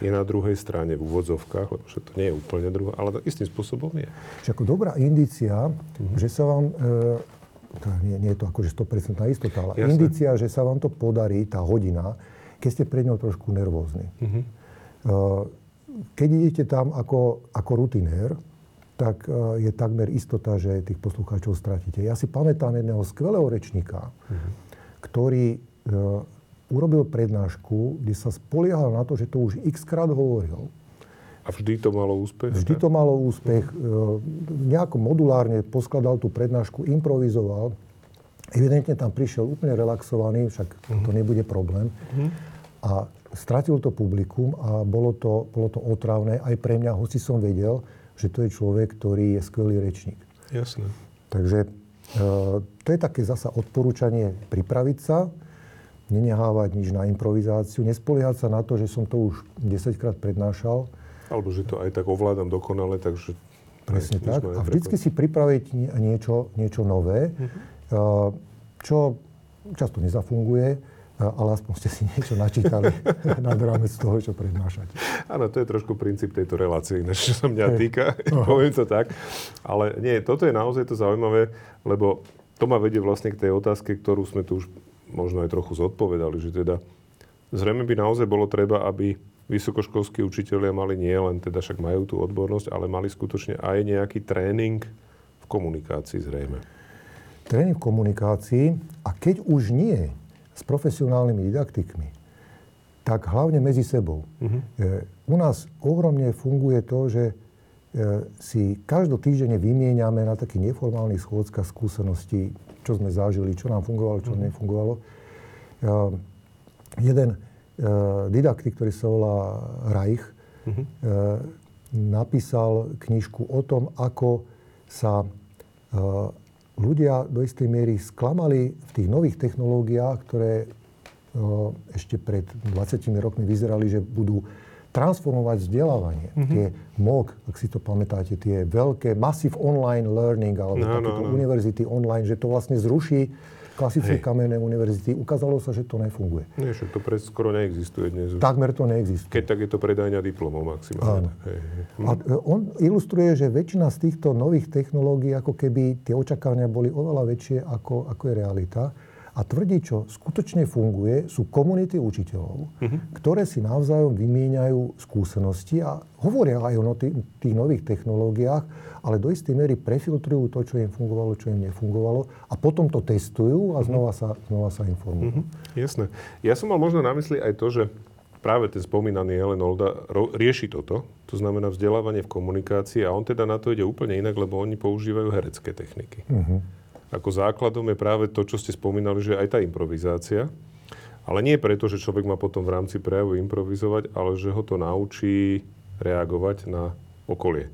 je na druhej strane v úvodzovkách, lebo že to nie je úplne druhá, ale istým spôsobom je. Čiže ako dobrá indícia, mm-hmm. že sa vám, e, to nie, nie je to akože 100% istota, ale Jasne. indícia, že sa vám to podarí, tá hodina, keď ste pred ňou trošku nervózni. Mm-hmm. Keď idete tam ako, ako rutinér, tak e, je takmer istota, že tých poslucháčov stratíte. Ja si pamätám jedného skvelého rečníka, mm-hmm. ktorý e, urobil prednášku, kde sa spoliehal na to, že to už x krát hovoril. A vždy to malo úspech? Vždy to malo úspech. Mm-hmm. Nejako modulárne poskladal tú prednášku, improvizoval. Evidentne tam prišiel úplne relaxovaný, však mm-hmm. to nebude problém. Mm-hmm. A stratil to publikum a bolo to, bolo to otravné aj pre mňa, hoci som vedel, že to je človek, ktorý je skvelý rečník. Jasné. Takže e, to je také zasa odporúčanie pripraviť sa, nenehávať nič na improvizáciu, nespoliehať sa na to, že som to už 10 krát prednášal. Alebo že to aj tak ovládam dokonale, takže... Presne tak. A vždycky si pripraviť niečo, niečo nové, uh-huh. čo často nezafunguje, ale aspoň ste si niečo načítali nad rámec toho, čo prednášate. Áno, to je trošku princíp tejto relácie, čo sa mňa týka, poviem to tak. Ale nie, toto je naozaj to zaujímavé, lebo to ma vedie vlastne k tej otázke, ktorú sme tu už možno aj trochu zodpovedali, že teda zrejme by naozaj bolo treba, aby vysokoškolskí učitelia mali nie len, teda však majú tú odbornosť, ale mali skutočne aj nejaký tréning v komunikácii zrejme. Tréning v komunikácii a keď už nie, s profesionálnymi didaktikmi, tak hlavne medzi sebou. Uh-huh. U nás ohromne funguje to, že e, si každotýždenne vymieňame na takých neformálnych schôdzkach skúseností, čo sme zažili, čo nám fungovalo, čo uh-huh. nefungovalo. Jeden didaktik, ktorý sa volá Reich, uh-huh. napísal knižku o tom, ako sa ľudia do istej miery sklamali v tých nových technológiách, ktoré ešte pred 20 rokmi vyzerali, že budú transformovať vzdelávanie. Mm-hmm. Tie MOOC, ak si to pamätáte, tie veľké Massive Online Learning alebo no, takéto no, no. univerzity online, že to vlastne zruší klasické Hej. kamenné univerzity. Ukázalo sa, že to nefunguje. Nie, že to pre, skoro neexistuje dnes. Takmer to neexistuje. Keď tak je to predajňa diplomov maximálne. Hej, hej. Hm. A e, on ilustruje, že väčšina z týchto nových technológií, ako keby tie očakávania boli oveľa väčšie, ako, ako je realita a tvrdí, čo skutočne funguje, sú komunity učiteľov, uh-huh. ktoré si navzájom vymieňajú skúsenosti a hovoria aj o tých, tých nových technológiách, ale do istej miery prefiltrujú to, čo im fungovalo, čo im nefungovalo a potom to testujú a mhm. znova sa, znova sa informujú. Uh-huh. Jasné. Ja som mal možno na mysli aj to, že práve ten spomínaný Helen Olda rieši toto, to znamená vzdelávanie v komunikácii a on teda na to ide úplne inak, lebo oni používajú herecké techniky. Uh-huh ako základom je práve to, čo ste spomínali, že aj tá improvizácia. Ale nie preto, že človek má potom v rámci prejavu improvizovať, ale že ho to naučí reagovať na okolie.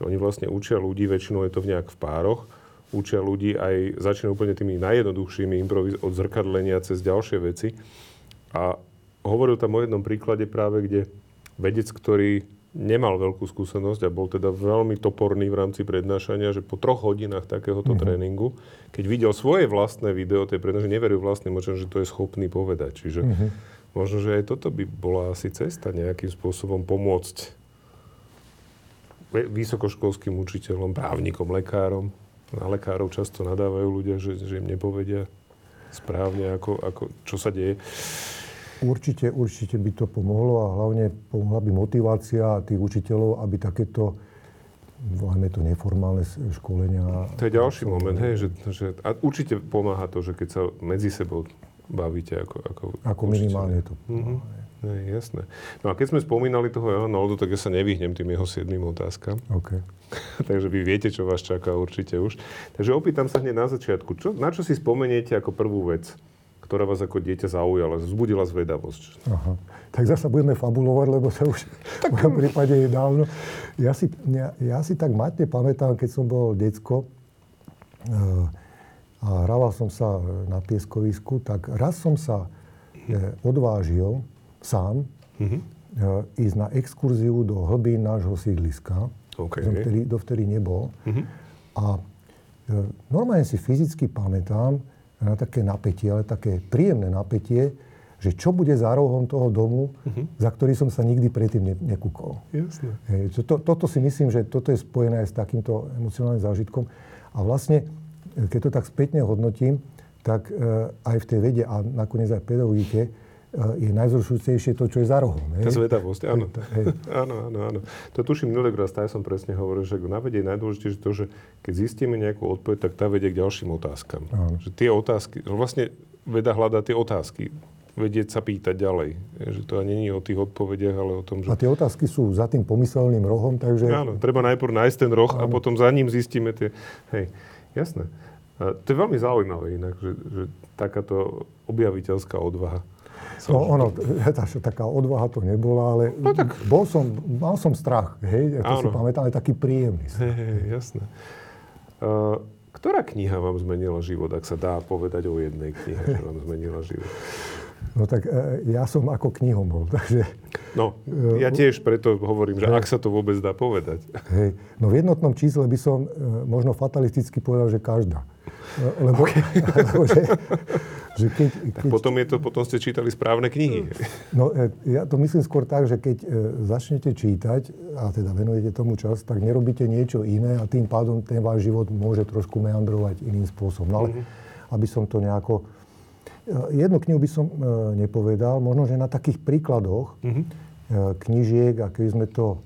Že oni vlastne učia ľudí, väčšinou je to v nejak v pároch, učia ľudí aj, začínajú úplne tými najjednoduchšími improviz- od zrkadlenia cez ďalšie veci. A hovoril tam o jednom príklade práve, kde vedec, ktorý nemal veľkú skúsenosť a bol teda veľmi toporný v rámci prednášania, že po troch hodinách takéhoto mm-hmm. tréningu, keď videl svoje vlastné video tej prednášania, neveril vlastným očom, že to je schopný povedať. Čiže mm-hmm. možno, že aj toto by bola asi cesta nejakým spôsobom pomôcť vysokoškolským učiteľom, právnikom, lekárom. Na lekárov často nadávajú ľudia, že, že im nepovedia správne, ako, ako, čo sa deje. Určite, určite by to pomohlo a hlavne pomohla by motivácia tých učiteľov, aby takéto voláme to neformálne školenia. To je ďalší moment, hej, že, že a určite pomáha to, že keď sa medzi sebou bavíte ako Ako, ako minimálne to pomáha. Mm-hmm. Je, jasné. No a keď sme spomínali toho Jana Oldu, tak ja sa nevyhnem tým jeho siedmým otázkam. Okay. Takže vy viete, čo vás čaká určite už. Takže opýtam sa hneď na začiatku. Čo, na čo si spomeniete ako prvú vec? Ktorá vás ako dieťa zaujala, vzbudila zvedavosť. Aha. Tak zase budeme fabulovať, lebo sa už tak... v mojom prípade je dávno. Ja si, ja, ja si tak matne pamätám, keď som bol decko uh, a hrával som sa na pieskovisku, tak raz som sa uh, odvážil sám uh, ísť na exkurziu do hlbín nášho sídliska. Okay. Som vtedy, dovtedy nebol. Uh-huh. A normálne si fyzicky pamätám, na také napätie, ale také príjemné napätie, že čo bude za rohom toho domu, uh-huh. za ktorý som sa nikdy predtým ne, nekúkol. Jasne. Hej, to, toto si myslím, že toto je spojené aj s takýmto emocionálnym zážitkom. A vlastne, keď to tak spätne hodnotím, tak e, aj v tej vede a nakoniec aj v pedagogike je najzrušujúcejšie to, čo je za rohom. Tá zvedavosť, áno. Hej. áno, áno, áno. To tuším raz, ja som presne hovoril, že na vede je najdôležitejšie to, že keď zistíme nejakú odpoveď, tak tá vedie k ďalším otázkam. Áno. Že tie otázky, že vlastne veda hľadá tie otázky vedieť sa pýtať ďalej. Že to ani nie je o tých odpovediach, ale o tom, že... A tie otázky sú za tým pomyselným rohom, takže... Áno, treba najprv nájsť ten roh áno. a potom za ním zistíme tie... Hej, jasné. A to je veľmi zaujímavé inak, že, že takáto objaviteľská odvaha. No, ono, taká odvaha to nebola, ale no, tak... bol som, mal som strach, hej, ja to Áno. si pamätám, ale taký príjemný strach. Hej, hej, jasné. Uh, ktorá kniha vám zmenila život, ak sa dá povedať o jednej knihe, že vám zmenila život? No tak e, ja som ako knihomol, takže... No, ja tiež preto hovorím, že ak sa to vôbec dá povedať. Hej. No v jednotnom čísle by som možno fatalisticky povedal, že každá. Lebo, okay. lebo že, že keď, keď, potom, je to, potom ste čítali správne knihy. No, e, ja to myslím skôr tak, že keď e, začnete čítať a teda venujete tomu čas, tak nerobíte niečo iné a tým pádom ten váš život môže trošku meandrovať iným spôsobom. No ale mm-hmm. aby som to nejako... E, jednu knihu by som nepovedal, možno, že na takých príkladoch mm-hmm. knižiek, a keby sme to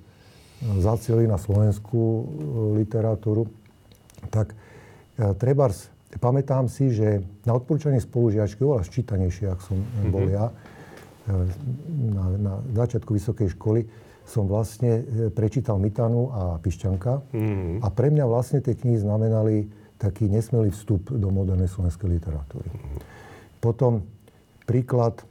zacieli na slovenskú literatúru, tak trebárs Pamätám si, že na odporúčanie spolužiačky, oveľa ščítanejšie, ak som mm-hmm. bol ja, e, na, na začiatku vysokej školy, som vlastne prečítal Mitanu a Pišťanka. Mm-hmm. A pre mňa vlastne tie knihy znamenali taký nesmelý vstup do modernej slovenskej literatúry. Mm-hmm. Potom príklad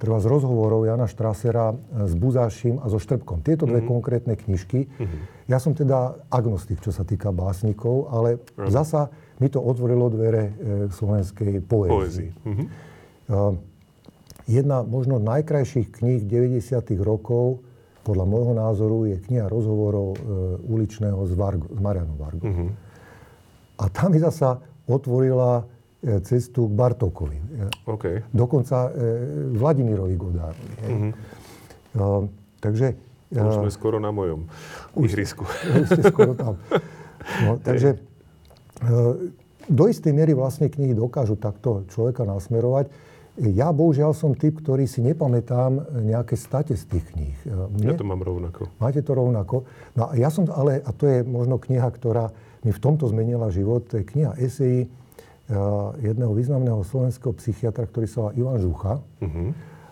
treba z rozhovorov Jana Štrasera s Buzášim a so Štrbkom. Tieto dve mm-hmm. konkrétne knižky. Mm-hmm. Ja som teda agnostik, čo sa týka básnikov, ale mm-hmm. zasa mi to otvorilo dvere slovenskej poézii. Mm-hmm. Jedna možno najkrajších kníh 90. rokov podľa môjho názoru je kniha rozhovorov e, uličného s, Vargo, s Marianom Vargom. Mm-hmm. A tam mi zasa otvorila e, cestu k Bartokovi. Okay. Dokonca e, Vladimirovi Godárovi. Mm-hmm. E, takže... Už sme skoro na mojom ihrisku. Už ste skoro tam. No, takže e, do istej miery vlastne knihy dokážu takto človeka nasmerovať. Ja bohužiaľ som typ, ktorý si nepamätám nejaké state z tých kníh. Mne, ja to mám rovnako. Máte to rovnako. No a ja som, ale, a to je možno kniha, ktorá mi v tomto zmenila život, to je kniha esejí jedného významného slovenského psychiatra, ktorý sa volá Ivan Žucha. Uh-huh.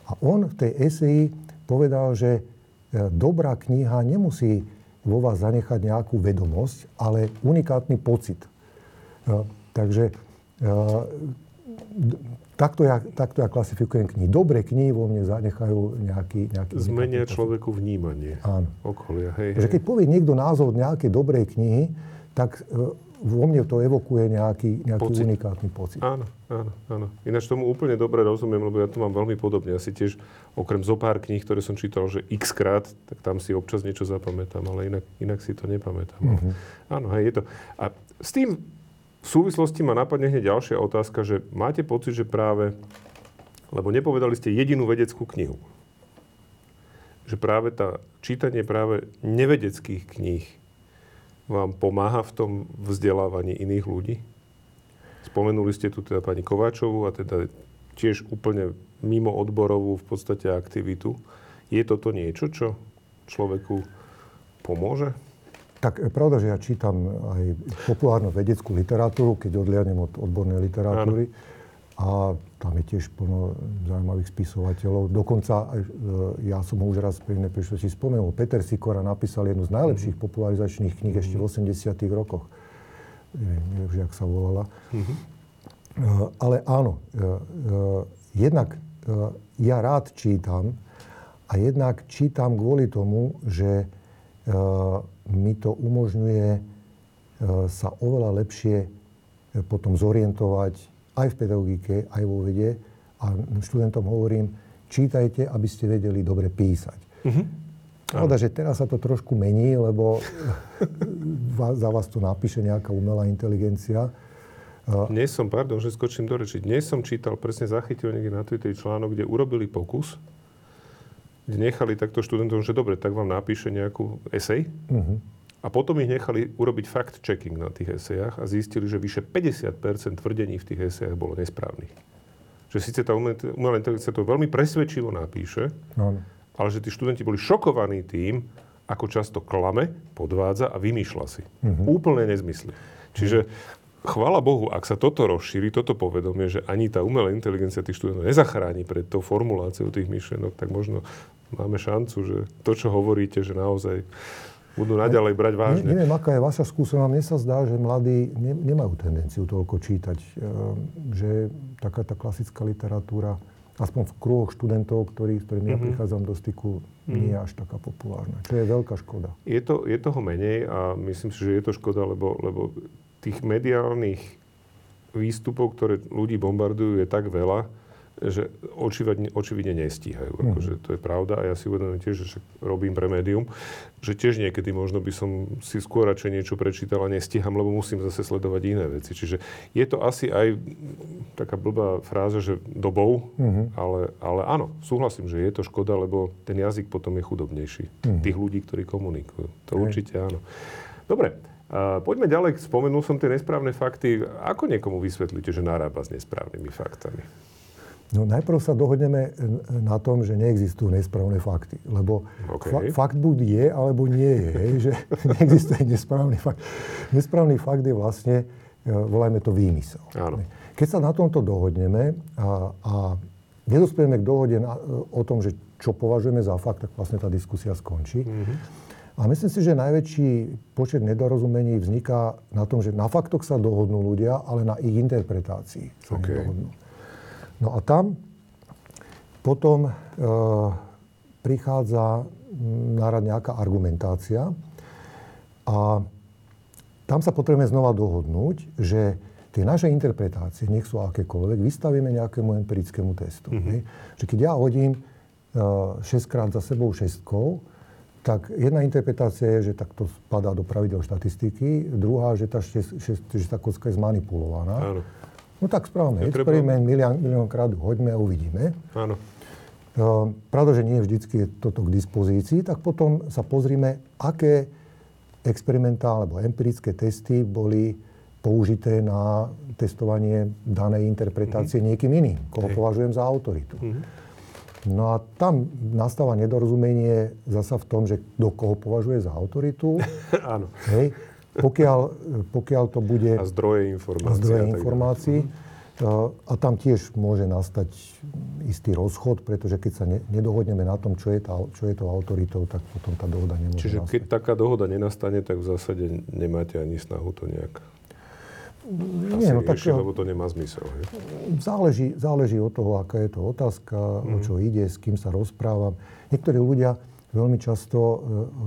A on v tej eseji povedal, že e, dobrá kniha nemusí vo vás zanechať nejakú vedomosť, ale unikátny pocit. E, takže takto ja, takto ja klasifikujem knihy. Dobré knihy vo mne zanechajú nejaký... nejaký Zmenia človeku vnímanie Áno. okolia. Hej, hej. keď povie niekto názov nejakej dobrej knihy, tak vo mne to evokuje nejaký, nejaký pocit. unikátny pocit. Áno, áno, áno. Ináč tomu úplne dobre rozumiem, lebo ja to mám veľmi podobne. Ja si tiež, okrem zo pár kníh, ktoré som čítal, že x krát, tak tam si občas niečo zapamätám, ale inak, inak si to nepamätám. Mm-hmm. Áno, hej, je to. A s tým v súvislosti ma napadne hneď ďalšia otázka, že máte pocit, že práve, lebo nepovedali ste jedinú vedeckú knihu, že práve tá čítanie práve nevedeckých kníh vám pomáha v tom vzdelávaní iných ľudí? Spomenuli ste tu teda pani Kováčovú a teda tiež úplne mimo odborovú v podstate aktivitu. Je toto niečo, čo človeku pomôže? Tak je pravda, že ja čítam aj populárnu vedeckú literatúru, keď odliadnem od odbornej literatúry. Áno. A tam je tiež plno zaujímavých spisovateľov. Dokonca e, ja som ho už raz pri si spomenul. Peter Sikora napísal jednu z najlepších mm-hmm. popularizačných kníh ešte v 80 mhm. rokoch. Neviem, neviem, jak sa volala. Mm-hmm. Ale áno, e, jednak ja rád čítam a jednak čítam kvôli tomu, že mi to umožňuje sa oveľa lepšie potom zorientovať aj v pedagogike, aj vo vede. A študentom hovorím, čítajte, aby ste vedeli dobre písať. Mm-hmm. Pravda, že teraz sa to trošku mení, lebo za vás to napíše nejaká umelá inteligencia. Dnes som, pardon, že skočím do reči, dnes som čítal, presne zachytil niekde na Twitteri článok, kde urobili pokus, kde nechali takto študentom, že dobre, tak vám napíše nejakú esej. Uh-huh. A potom ich nechali urobiť fact-checking na tých esejach a zistili, že vyše 50% tvrdení v tých esejach bolo nesprávnych. Že síce tá umelá inteligencia to veľmi presvedčivo napíše, uh-huh. ale že tí študenti boli šokovaní tým, ako často klame, podvádza a vymýšľa si. Uh-huh. Úplne nezmysly. Čiže chvála Bohu, ak sa toto rozšíri, toto povedomie, že ani tá umelá inteligencia tých študentov nezachráni pred tou formuláciou tých myšlienok, tak možno máme šancu, že to, čo hovoríte, že naozaj budú naďalej brať vážne. Ne, neviem, aká je vaša skúsenosť. Mne sa zdá, že mladí ne, nemajú tendenciu toľko čítať. E, že taká tá klasická literatúra, aspoň v kruhoch študentov, ktorý, s ktorými mm-hmm. ja mhm. prichádzam do styku, mm-hmm. nie je až taká populárna. Čo je veľká škoda. Je, to, je toho menej a myslím si, že je to škoda, lebo, lebo tých mediálnych výstupov, ktoré ľudí bombardujú, je tak veľa, že očividne, očividne nestíhajú. Mm. Akože to je pravda a ja si uvedomujem tiež, že robím pre médium, že tiež niekedy možno by som si skôr radšej niečo prečítal a nestíham, lebo musím zase sledovať iné veci. Čiže je to asi aj taká blbá fráza, že dobou, mm-hmm. ale, ale áno, súhlasím, že je to škoda, lebo ten jazyk potom je chudobnejší. Mm-hmm. Tých ľudí, ktorí komunikujú. To Hej. určite áno. Dobre, poďme ďalej. Spomenul som tie nesprávne fakty. Ako niekomu vysvetlíte, že narába s nesprávnymi faktami? No najprv sa dohodneme na tom, že neexistujú nesprávne fakty. Lebo okay. fa- fakt buď je, alebo nie je. Hej, že neexistuje nesprávny fakt. Nesprávny fakt je vlastne, e, volajme to výmysel. Áno. Keď sa na tomto dohodneme a, a nedospieme k dohode na, o tom, že čo považujeme za fakt, tak vlastne tá diskusia skončí. Mm-hmm. A myslím si, že najväčší počet nedorozumení vzniká na tom, že na faktoch sa dohodnú ľudia, ale na ich interpretácii sa okay. nedohodnú. No a tam Potom e, prichádza na rad nejaká argumentácia a tam sa potrebujeme znova dohodnúť, že tie naše interpretácie, nech sú akékoľvek, vystavíme nejakému empirickému testu. Mm-hmm. Že keď ja hodím uh, 6 krát za sebou šestkou, tak jedna interpretácia je, že takto spadá do pravidel štatistiky, druhá, že tá, šest, šest, že tá kocka je zmanipulovaná. Áno. No tak správame. Experiment, milión, milión krát hoďme a uvidíme. Áno. Uh, pravda, že nie vždycky je toto k dispozícii, tak potom sa pozrime, aké experimentálne alebo empirické testy boli použité na testovanie danej interpretácie mm-hmm. niekým iným, koho Hej. považujem za autoritu. Mm-hmm. No a tam nastáva nedorozumenie zasa v tom, že do koho považuje za autoritu. Áno. Hej. Pokiaľ, pokiaľ to bude... A zdroje informácií. A zdroje informácií. Mm-hmm. A tam tiež môže nastať istý rozchod, pretože keď sa nedohodneme na tom, čo je, tá, čo je to autoritou, tak potom tá dohoda nemôže Čiže nastať. keď taká dohoda nenastane, tak v zásade nemáte ani snahu to nejak nie, no tak, rieši, lebo to nemá zmysel. Je? Záleží, záleží od toho, aká je to otázka, mm. o mhm. čo ide, s kým sa rozprávam. Niektorí ľudia veľmi často uh,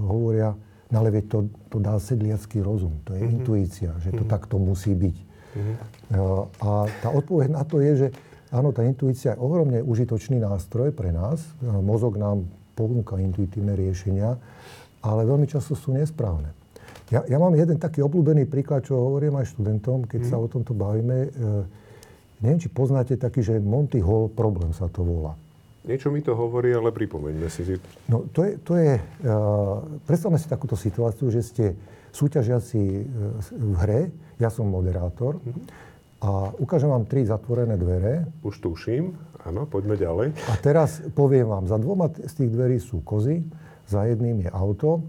hovoria, no ale to, to dá sedliacký rozum, to je mm-hmm. intuícia, že to mm-hmm. takto musí byť. Mm-hmm. Uh, a tá odpoveď na to je, že áno, tá intuícia je ohromne užitočný nástroj pre nás. Uh, mozog nám ponúka intuitívne riešenia, ale veľmi často sú nesprávne. Ja, ja mám jeden taký obľúbený príklad, čo hovorím aj študentom, keď mm. sa o tomto bavíme. E, neviem, či poznáte taký, že Monty Hall problém sa to volá. Niečo mi to hovorí, ale pripomeňme si. No to je, to je uh, predstavme si takúto situáciu, že ste súťažiaci uh, v hre, ja som moderátor mm. a ukážem vám tri zatvorené dvere. Už tuším, áno, poďme ďalej. A teraz poviem vám, za dvoma z tých dverí sú kozy, za jedným je auto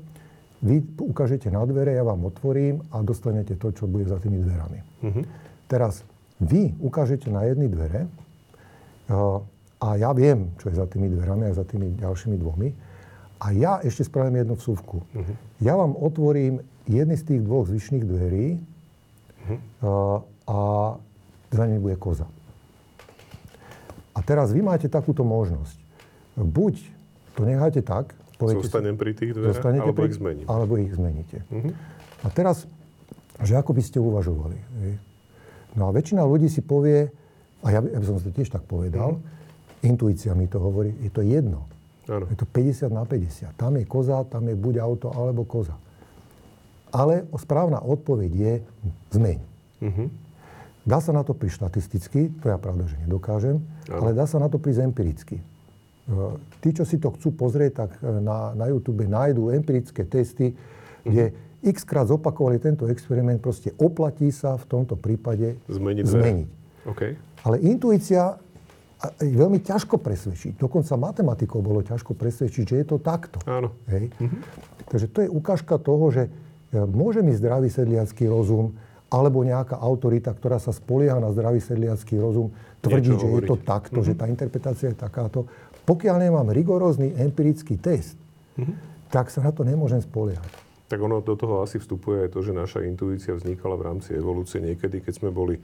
vy ukážete na dvere, ja vám otvorím a dostanete to, čo bude za tými dverami. Uh-huh. Teraz vy ukážete na jedny dvere uh, a ja viem, čo je za tými dverami a za tými ďalšími dvomi. A ja ešte spravím jednu vsúvku. Uh-huh. Ja vám otvorím jedny z tých dvoch zvyšných dverí uh-huh. uh, a za nimi bude koza. A teraz vy máte takúto možnosť. Buď to necháte tak, Poviete Zostanem pri tých dverách, alebo pri, ich zmením. Alebo ich zmeníte. Uh-huh. A teraz, že ako by ste uvažovali? No a väčšina ľudí si povie, a ja by, ja by som to tiež tak povedal, uh-huh. Intuícia mi to hovorí, je to jedno. Ano. Je to 50 na 50. Tam je koza, tam je buď auto, alebo koza. Ale správna odpoveď je zmeň. Uh-huh. Dá sa na to prísť štatisticky, to ja pravda, že nedokážem, ano. ale dá sa na to prísť empiricky. Eh, tí, čo si to chcú pozrieť, tak eh, na, na YouTube nájdú empirické testy, kde mm-hmm. x krát zopakovali tento experiment, proste oplatí sa v tomto prípade zmeniť. zmeniť. Okay. Ale intuícia je veľmi ťažko presvedčiť. Dokonca matematikou bolo ťažko presvedčiť, že je to takto. Áno. Hej? Mm-hmm. Takže to je ukážka toho, že eh, môže mi zdravý sedliacký rozum alebo nejaká autorita, ktorá sa spolieha na zdravý sedliacký rozum, tvrdiť, že je to takto, mm-hmm. že tá interpretácia je takáto. Pokiaľ nemám rigorózny empirický test, mm-hmm. tak sa na to nemôžem spoliehať. Tak ono do toho asi vstupuje aj to, že naša intuícia vznikala v rámci evolúcie niekedy, keď sme boli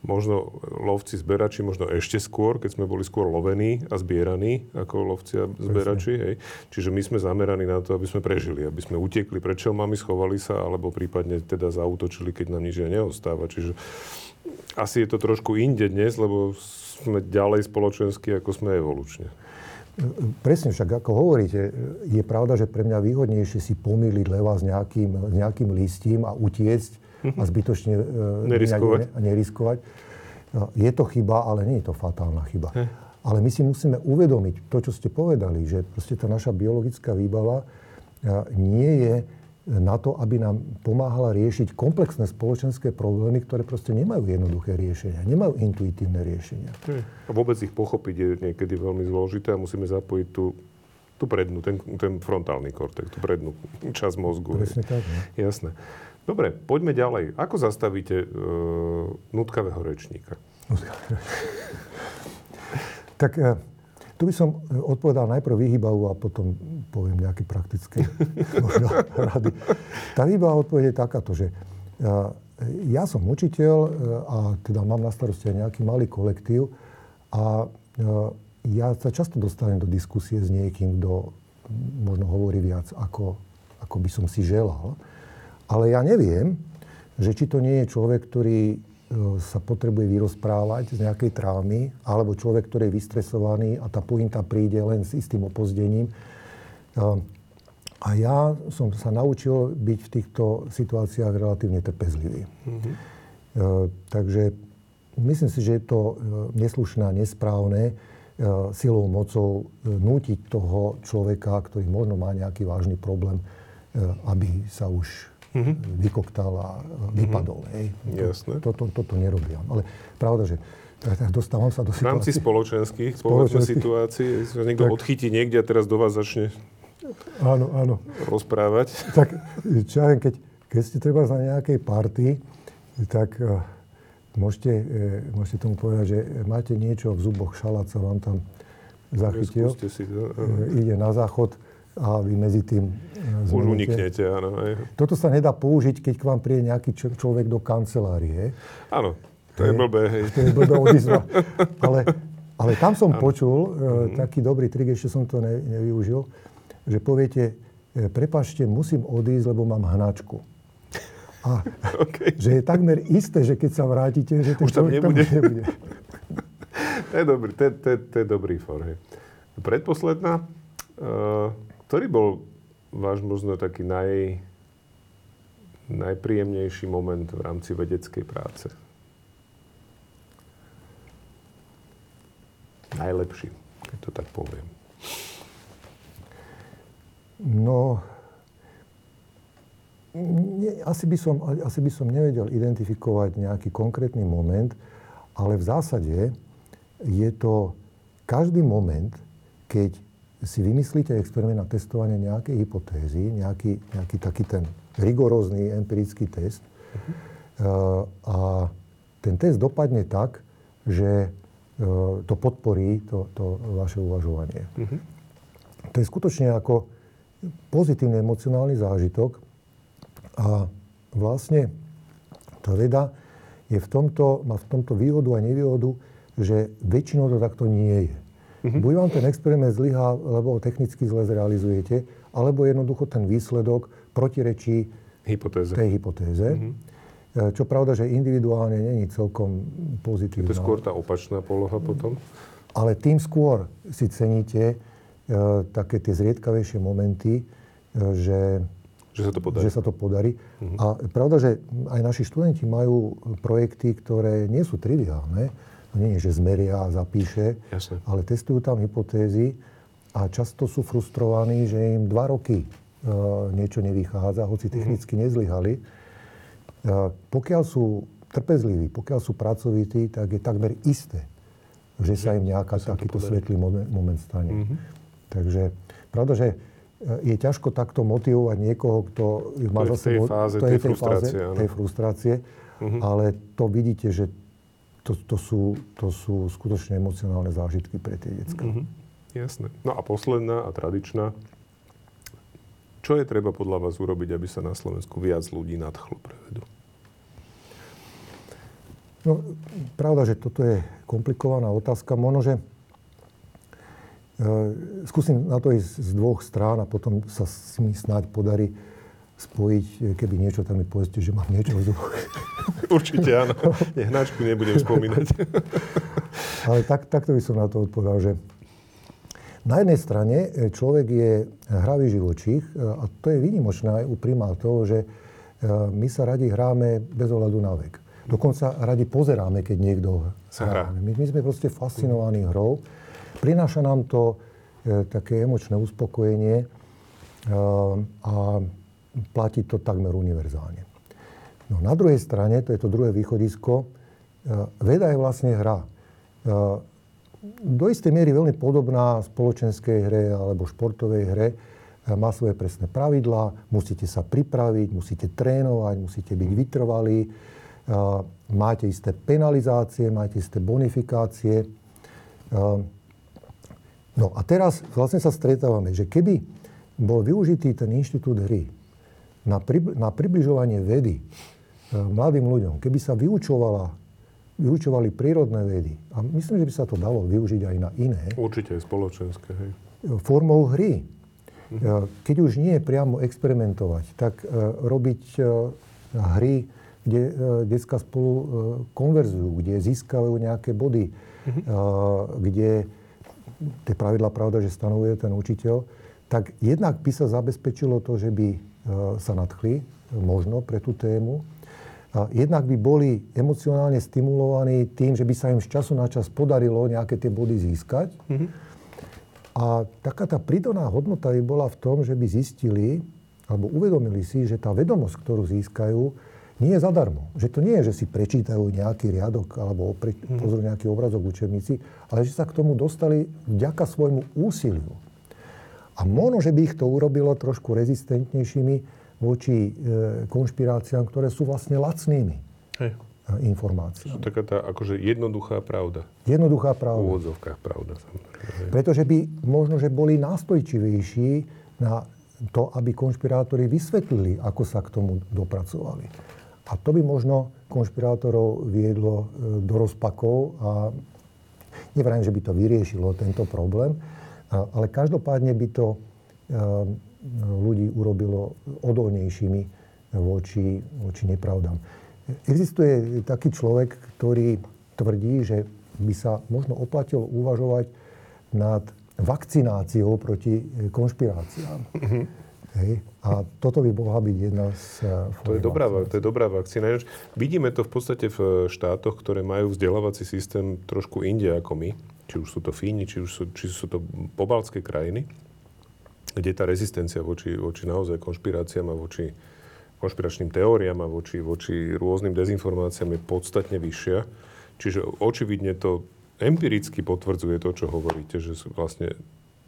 možno lovci, zberači, možno ešte skôr, keď sme boli skôr lovení a zbieraní ako lovci a zberači. Hej. Čiže my sme zameraní na to, aby sme prežili, aby sme utekli pred čelmami, schovali sa, alebo prípadne teda zautočili, keď nám nič neostáva. Čiže asi je to trošku inde dnes, lebo sme ďalej spoločensky, ako sme evolučne. Presne však, ako hovoríte, je pravda, že pre mňa výhodnejšie si pomýliť leva s nejakým, s nejakým listím a utiecť a zbytočne e, neriskovať. Ne, neriskovať. No, je to chyba, ale nie je to fatálna chyba. He. Ale my si musíme uvedomiť to, čo ste povedali, že proste tá naša biologická výbava e, nie je na to, aby nám pomáhala riešiť komplexné spoločenské problémy, ktoré proste nemajú jednoduché riešenia, nemajú intuitívne riešenia. Hm. A vôbec ich pochopiť je niekedy veľmi zložité a musíme zapojiť tú, tú prednú, ten, ten frontálny kortex, tú prednú časť mozgu. Presne tak, ne? Jasné. Dobre, poďme ďalej. Ako zastavíte e, nutkavého rečníka? tak e, tu by som e, odpovedal najprv vyhybavu a potom poviem nejaké praktické rady. Tá výbava odpoveď je takáto, že e, ja som učiteľ e, a teda mám na starosti aj nejaký malý kolektív a ja sa často dostanem do diskusie s niekým, kto možno hovorí viac, ako, ako by som si želal. Ale ja neviem, že či to nie je človek, ktorý e, sa potrebuje vyrozprávať z nejakej traumy, alebo človek, ktorý je vystresovaný a tá pointa príde len s istým opozdením. A ja som sa naučil byť v týchto situáciách relatívne trpezlivý. Mm-hmm. Takže myslím si, že je to neslušné a nesprávne E, silou, mocou e, nútiť toho človeka, ktorý možno má nejaký vážny problém, e, aby sa už mm-hmm. vykoktal a vypadol. Mm-hmm. Hej. Jasné. Toto, to, to nerobia. Ale pravda, že dostávam sa do situácie... V rámci spoločenských, spoločenských situácií, že niekto tak, odchytí niekde a teraz do vás začne áno, áno. rozprávať. Tak čo ja keď, keď ste treba za nejakej party, tak Môžete, e, môžete tomu povedať, že máte niečo v zuboch, šalát sa vám tam zachytil. Si to. E, ide na záchod a vy medzi tým zmenite. Už uniknete, áno. Aj. Toto sa nedá použiť, keď k vám príde nejaký človek do kancelárie. Áno, to je blbé, hej. To je blbé odizva. Ale, ale tam som ano. počul mm-hmm. taký dobrý trik, ešte som to ne, nevyužil, že poviete, prepačte, musím odísť, lebo mám hnačku. A okay. že je takmer isté, že keď sa vrátite, že ten Už tam nebude. Tam nebude. to, je dobrý, to, to, to je dobrý for. Hej. Predposledná, uh, ktorý bol váš možno taký naj, najpríjemnejší moment v rámci vedeckej práce? Najlepší, keď to tak poviem. No, nie, asi, by som, asi by som nevedel identifikovať nejaký konkrétny moment, ale v zásade je to každý moment, keď si vymyslíte experiment na testovanie nejakej hypotézy, nejaký, nejaký taký ten rigorózny empirický test uh-huh. a ten test dopadne tak, že uh, to podporí to, to vaše uvažovanie. Uh-huh. To je skutočne ako pozitívny emocionálny zážitok, a vlastne tá veda je v tomto, má v tomto výhodu a nevýhodu, že väčšinou to takto nie je. Mm-hmm. Buď vám ten experiment zlyhá, lebo ho technicky zle zrealizujete, alebo jednoducho ten výsledok protirečí hypotéze. tej hypotéze. Mm-hmm. Čo pravda, že individuálne není celkom pozitívna. To je skôr tá opačná poloha potom? Ale tým skôr si ceníte e, také tie zriedkavejšie momenty, e, že že sa to podarí. Že sa to podarí. Uh-huh. A pravda, že aj naši študenti majú projekty, ktoré nie sú triviálne. To nie je, že zmeria a zapíše, Jasne. ale testujú tam hypotézy a často sú frustrovaní, že im dva roky uh, niečo nevychádza, hoci mhm. technicky nezlyhali. Uh, pokiaľ sú trpezliví, pokiaľ sú pracovití, tak je takmer isté, že sa im nejaká takýto svetlý moment, stane. Uh-huh. Takže pravda, že je ťažko takto motivovať niekoho, kto má za sebou... to je tej frustrácie, fáze, tej frustrácie. Uh-huh. Ale to vidíte, že to, to, sú, to sú skutočne emocionálne zážitky pre tie detská. Uh-huh. Jasné. No a posledná a tradičná. Čo je treba podľa vás urobiť, aby sa na Slovensku viac ľudí nadchlo pre vedu? No, pravda, že toto je komplikovaná otázka. Možno, že Eh, skúsim na to ísť z dvoch strán a potom sa mi snáď podarí spojiť, eh, keby niečo tam mi povedzte, že mám niečo v zuboch. Určite áno. Hnačku nebudem spomínať. Ale tak, takto by som na to odpovedal, že na jednej strane eh, človek je hravý živočích a to je výnimočné aj u primátov, že my sa radi hráme bez ohľadu na vek. Dokonca radi pozeráme, keď niekto sa hrá. My, my sme proste fascinovaní hrou. Prináša nám to e, také emočné uspokojenie e, a platí to takmer univerzálne. No, na druhej strane, to je to druhé východisko, e, veda je vlastne hra. E, do istej miery veľmi podobná spoločenskej hre alebo športovej hre. E, má svoje presné pravidlá, musíte sa pripraviť, musíte trénovať, musíte byť vytrvalí, máte isté penalizácie, máte isté bonifikácie. No a teraz vlastne sa stretávame, že keby bol využitý ten inštitút hry na, pri, na približovanie vedy e, mladým ľuďom, keby sa vyučovala vyučovali prírodné vedy. A myslím, že by sa to dalo využiť aj na iné. Určite aj spoločenské, hej. Formou hry. Mhm. Keď už nie priamo experimentovať, tak robiť hry, kde detská spolu konverzujú, kde získajú nejaké body, mhm. kde tie pravidla pravda, že stanovuje ten učiteľ, tak jednak by sa zabezpečilo to, že by sa nadchli možno pre tú tému a jednak by boli emocionálne stimulovaní tým, že by sa im z času na čas podarilo nejaké tie body získať. Mm-hmm. A taká tá pridaná hodnota by bola v tom, že by zistili alebo uvedomili si, že tá vedomosť, ktorú získajú, nie je zadarmo. Že to nie je, že si prečítajú nejaký riadok alebo pre, mm-hmm. pozrú nejaký obrazok učebnici, ale že sa k tomu dostali vďaka svojmu úsiliu. A možno, že by ich to urobilo trošku rezistentnejšími, voči e, konšpiráciám, ktoré sú vlastne lacnými Hej. informáciami. Sú taká tá akože jednoduchá pravda. Jednoduchá pravda. V úvodzovkách pravda. Samozrejme. Pretože by možno, že boli nástojčivejší na to, aby konšpirátori vysvetlili, ako sa k tomu dopracovali. A to by možno konšpirátorov viedlo e, do rozpakov a nevrajím, že by to vyriešilo tento problém, ale každopádne by to e, ľudí urobilo odolnejšími voči, voči nepravdám. Existuje taký človek, ktorý tvrdí, že by sa možno oplatilo uvažovať nad vakcináciou proti konšpiráciám. Mm-hmm. Hej. A toto by mohla byť jedna z eh, to je, dobrá, to je dobrá vakcína. Vidíme to v podstate v štátoch, ktoré majú vzdelávací systém trošku inde ako my. Či už sú to Fíni, či už sú, či sú to pobaltské krajiny kde tá rezistencia voči, voči naozaj konšpiráciám a voči konšpiračným teóriám a voči, voči rôznym dezinformáciám je podstatne vyššia. Čiže očividne to empiricky potvrdzuje to, čo hovoríte, že vlastne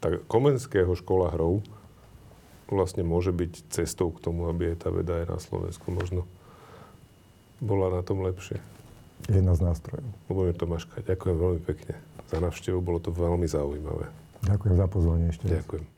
tá komenského škola hrov vlastne môže byť cestou k tomu, aby tá veda aj na Slovensku možno bola na tom lepšie. Jedna z nástrojov. Ľubomír Tomáška, ďakujem veľmi pekne za návštevu, bolo to veľmi zaujímavé. Ďakujem za pozvanie ešte. Ďakujem.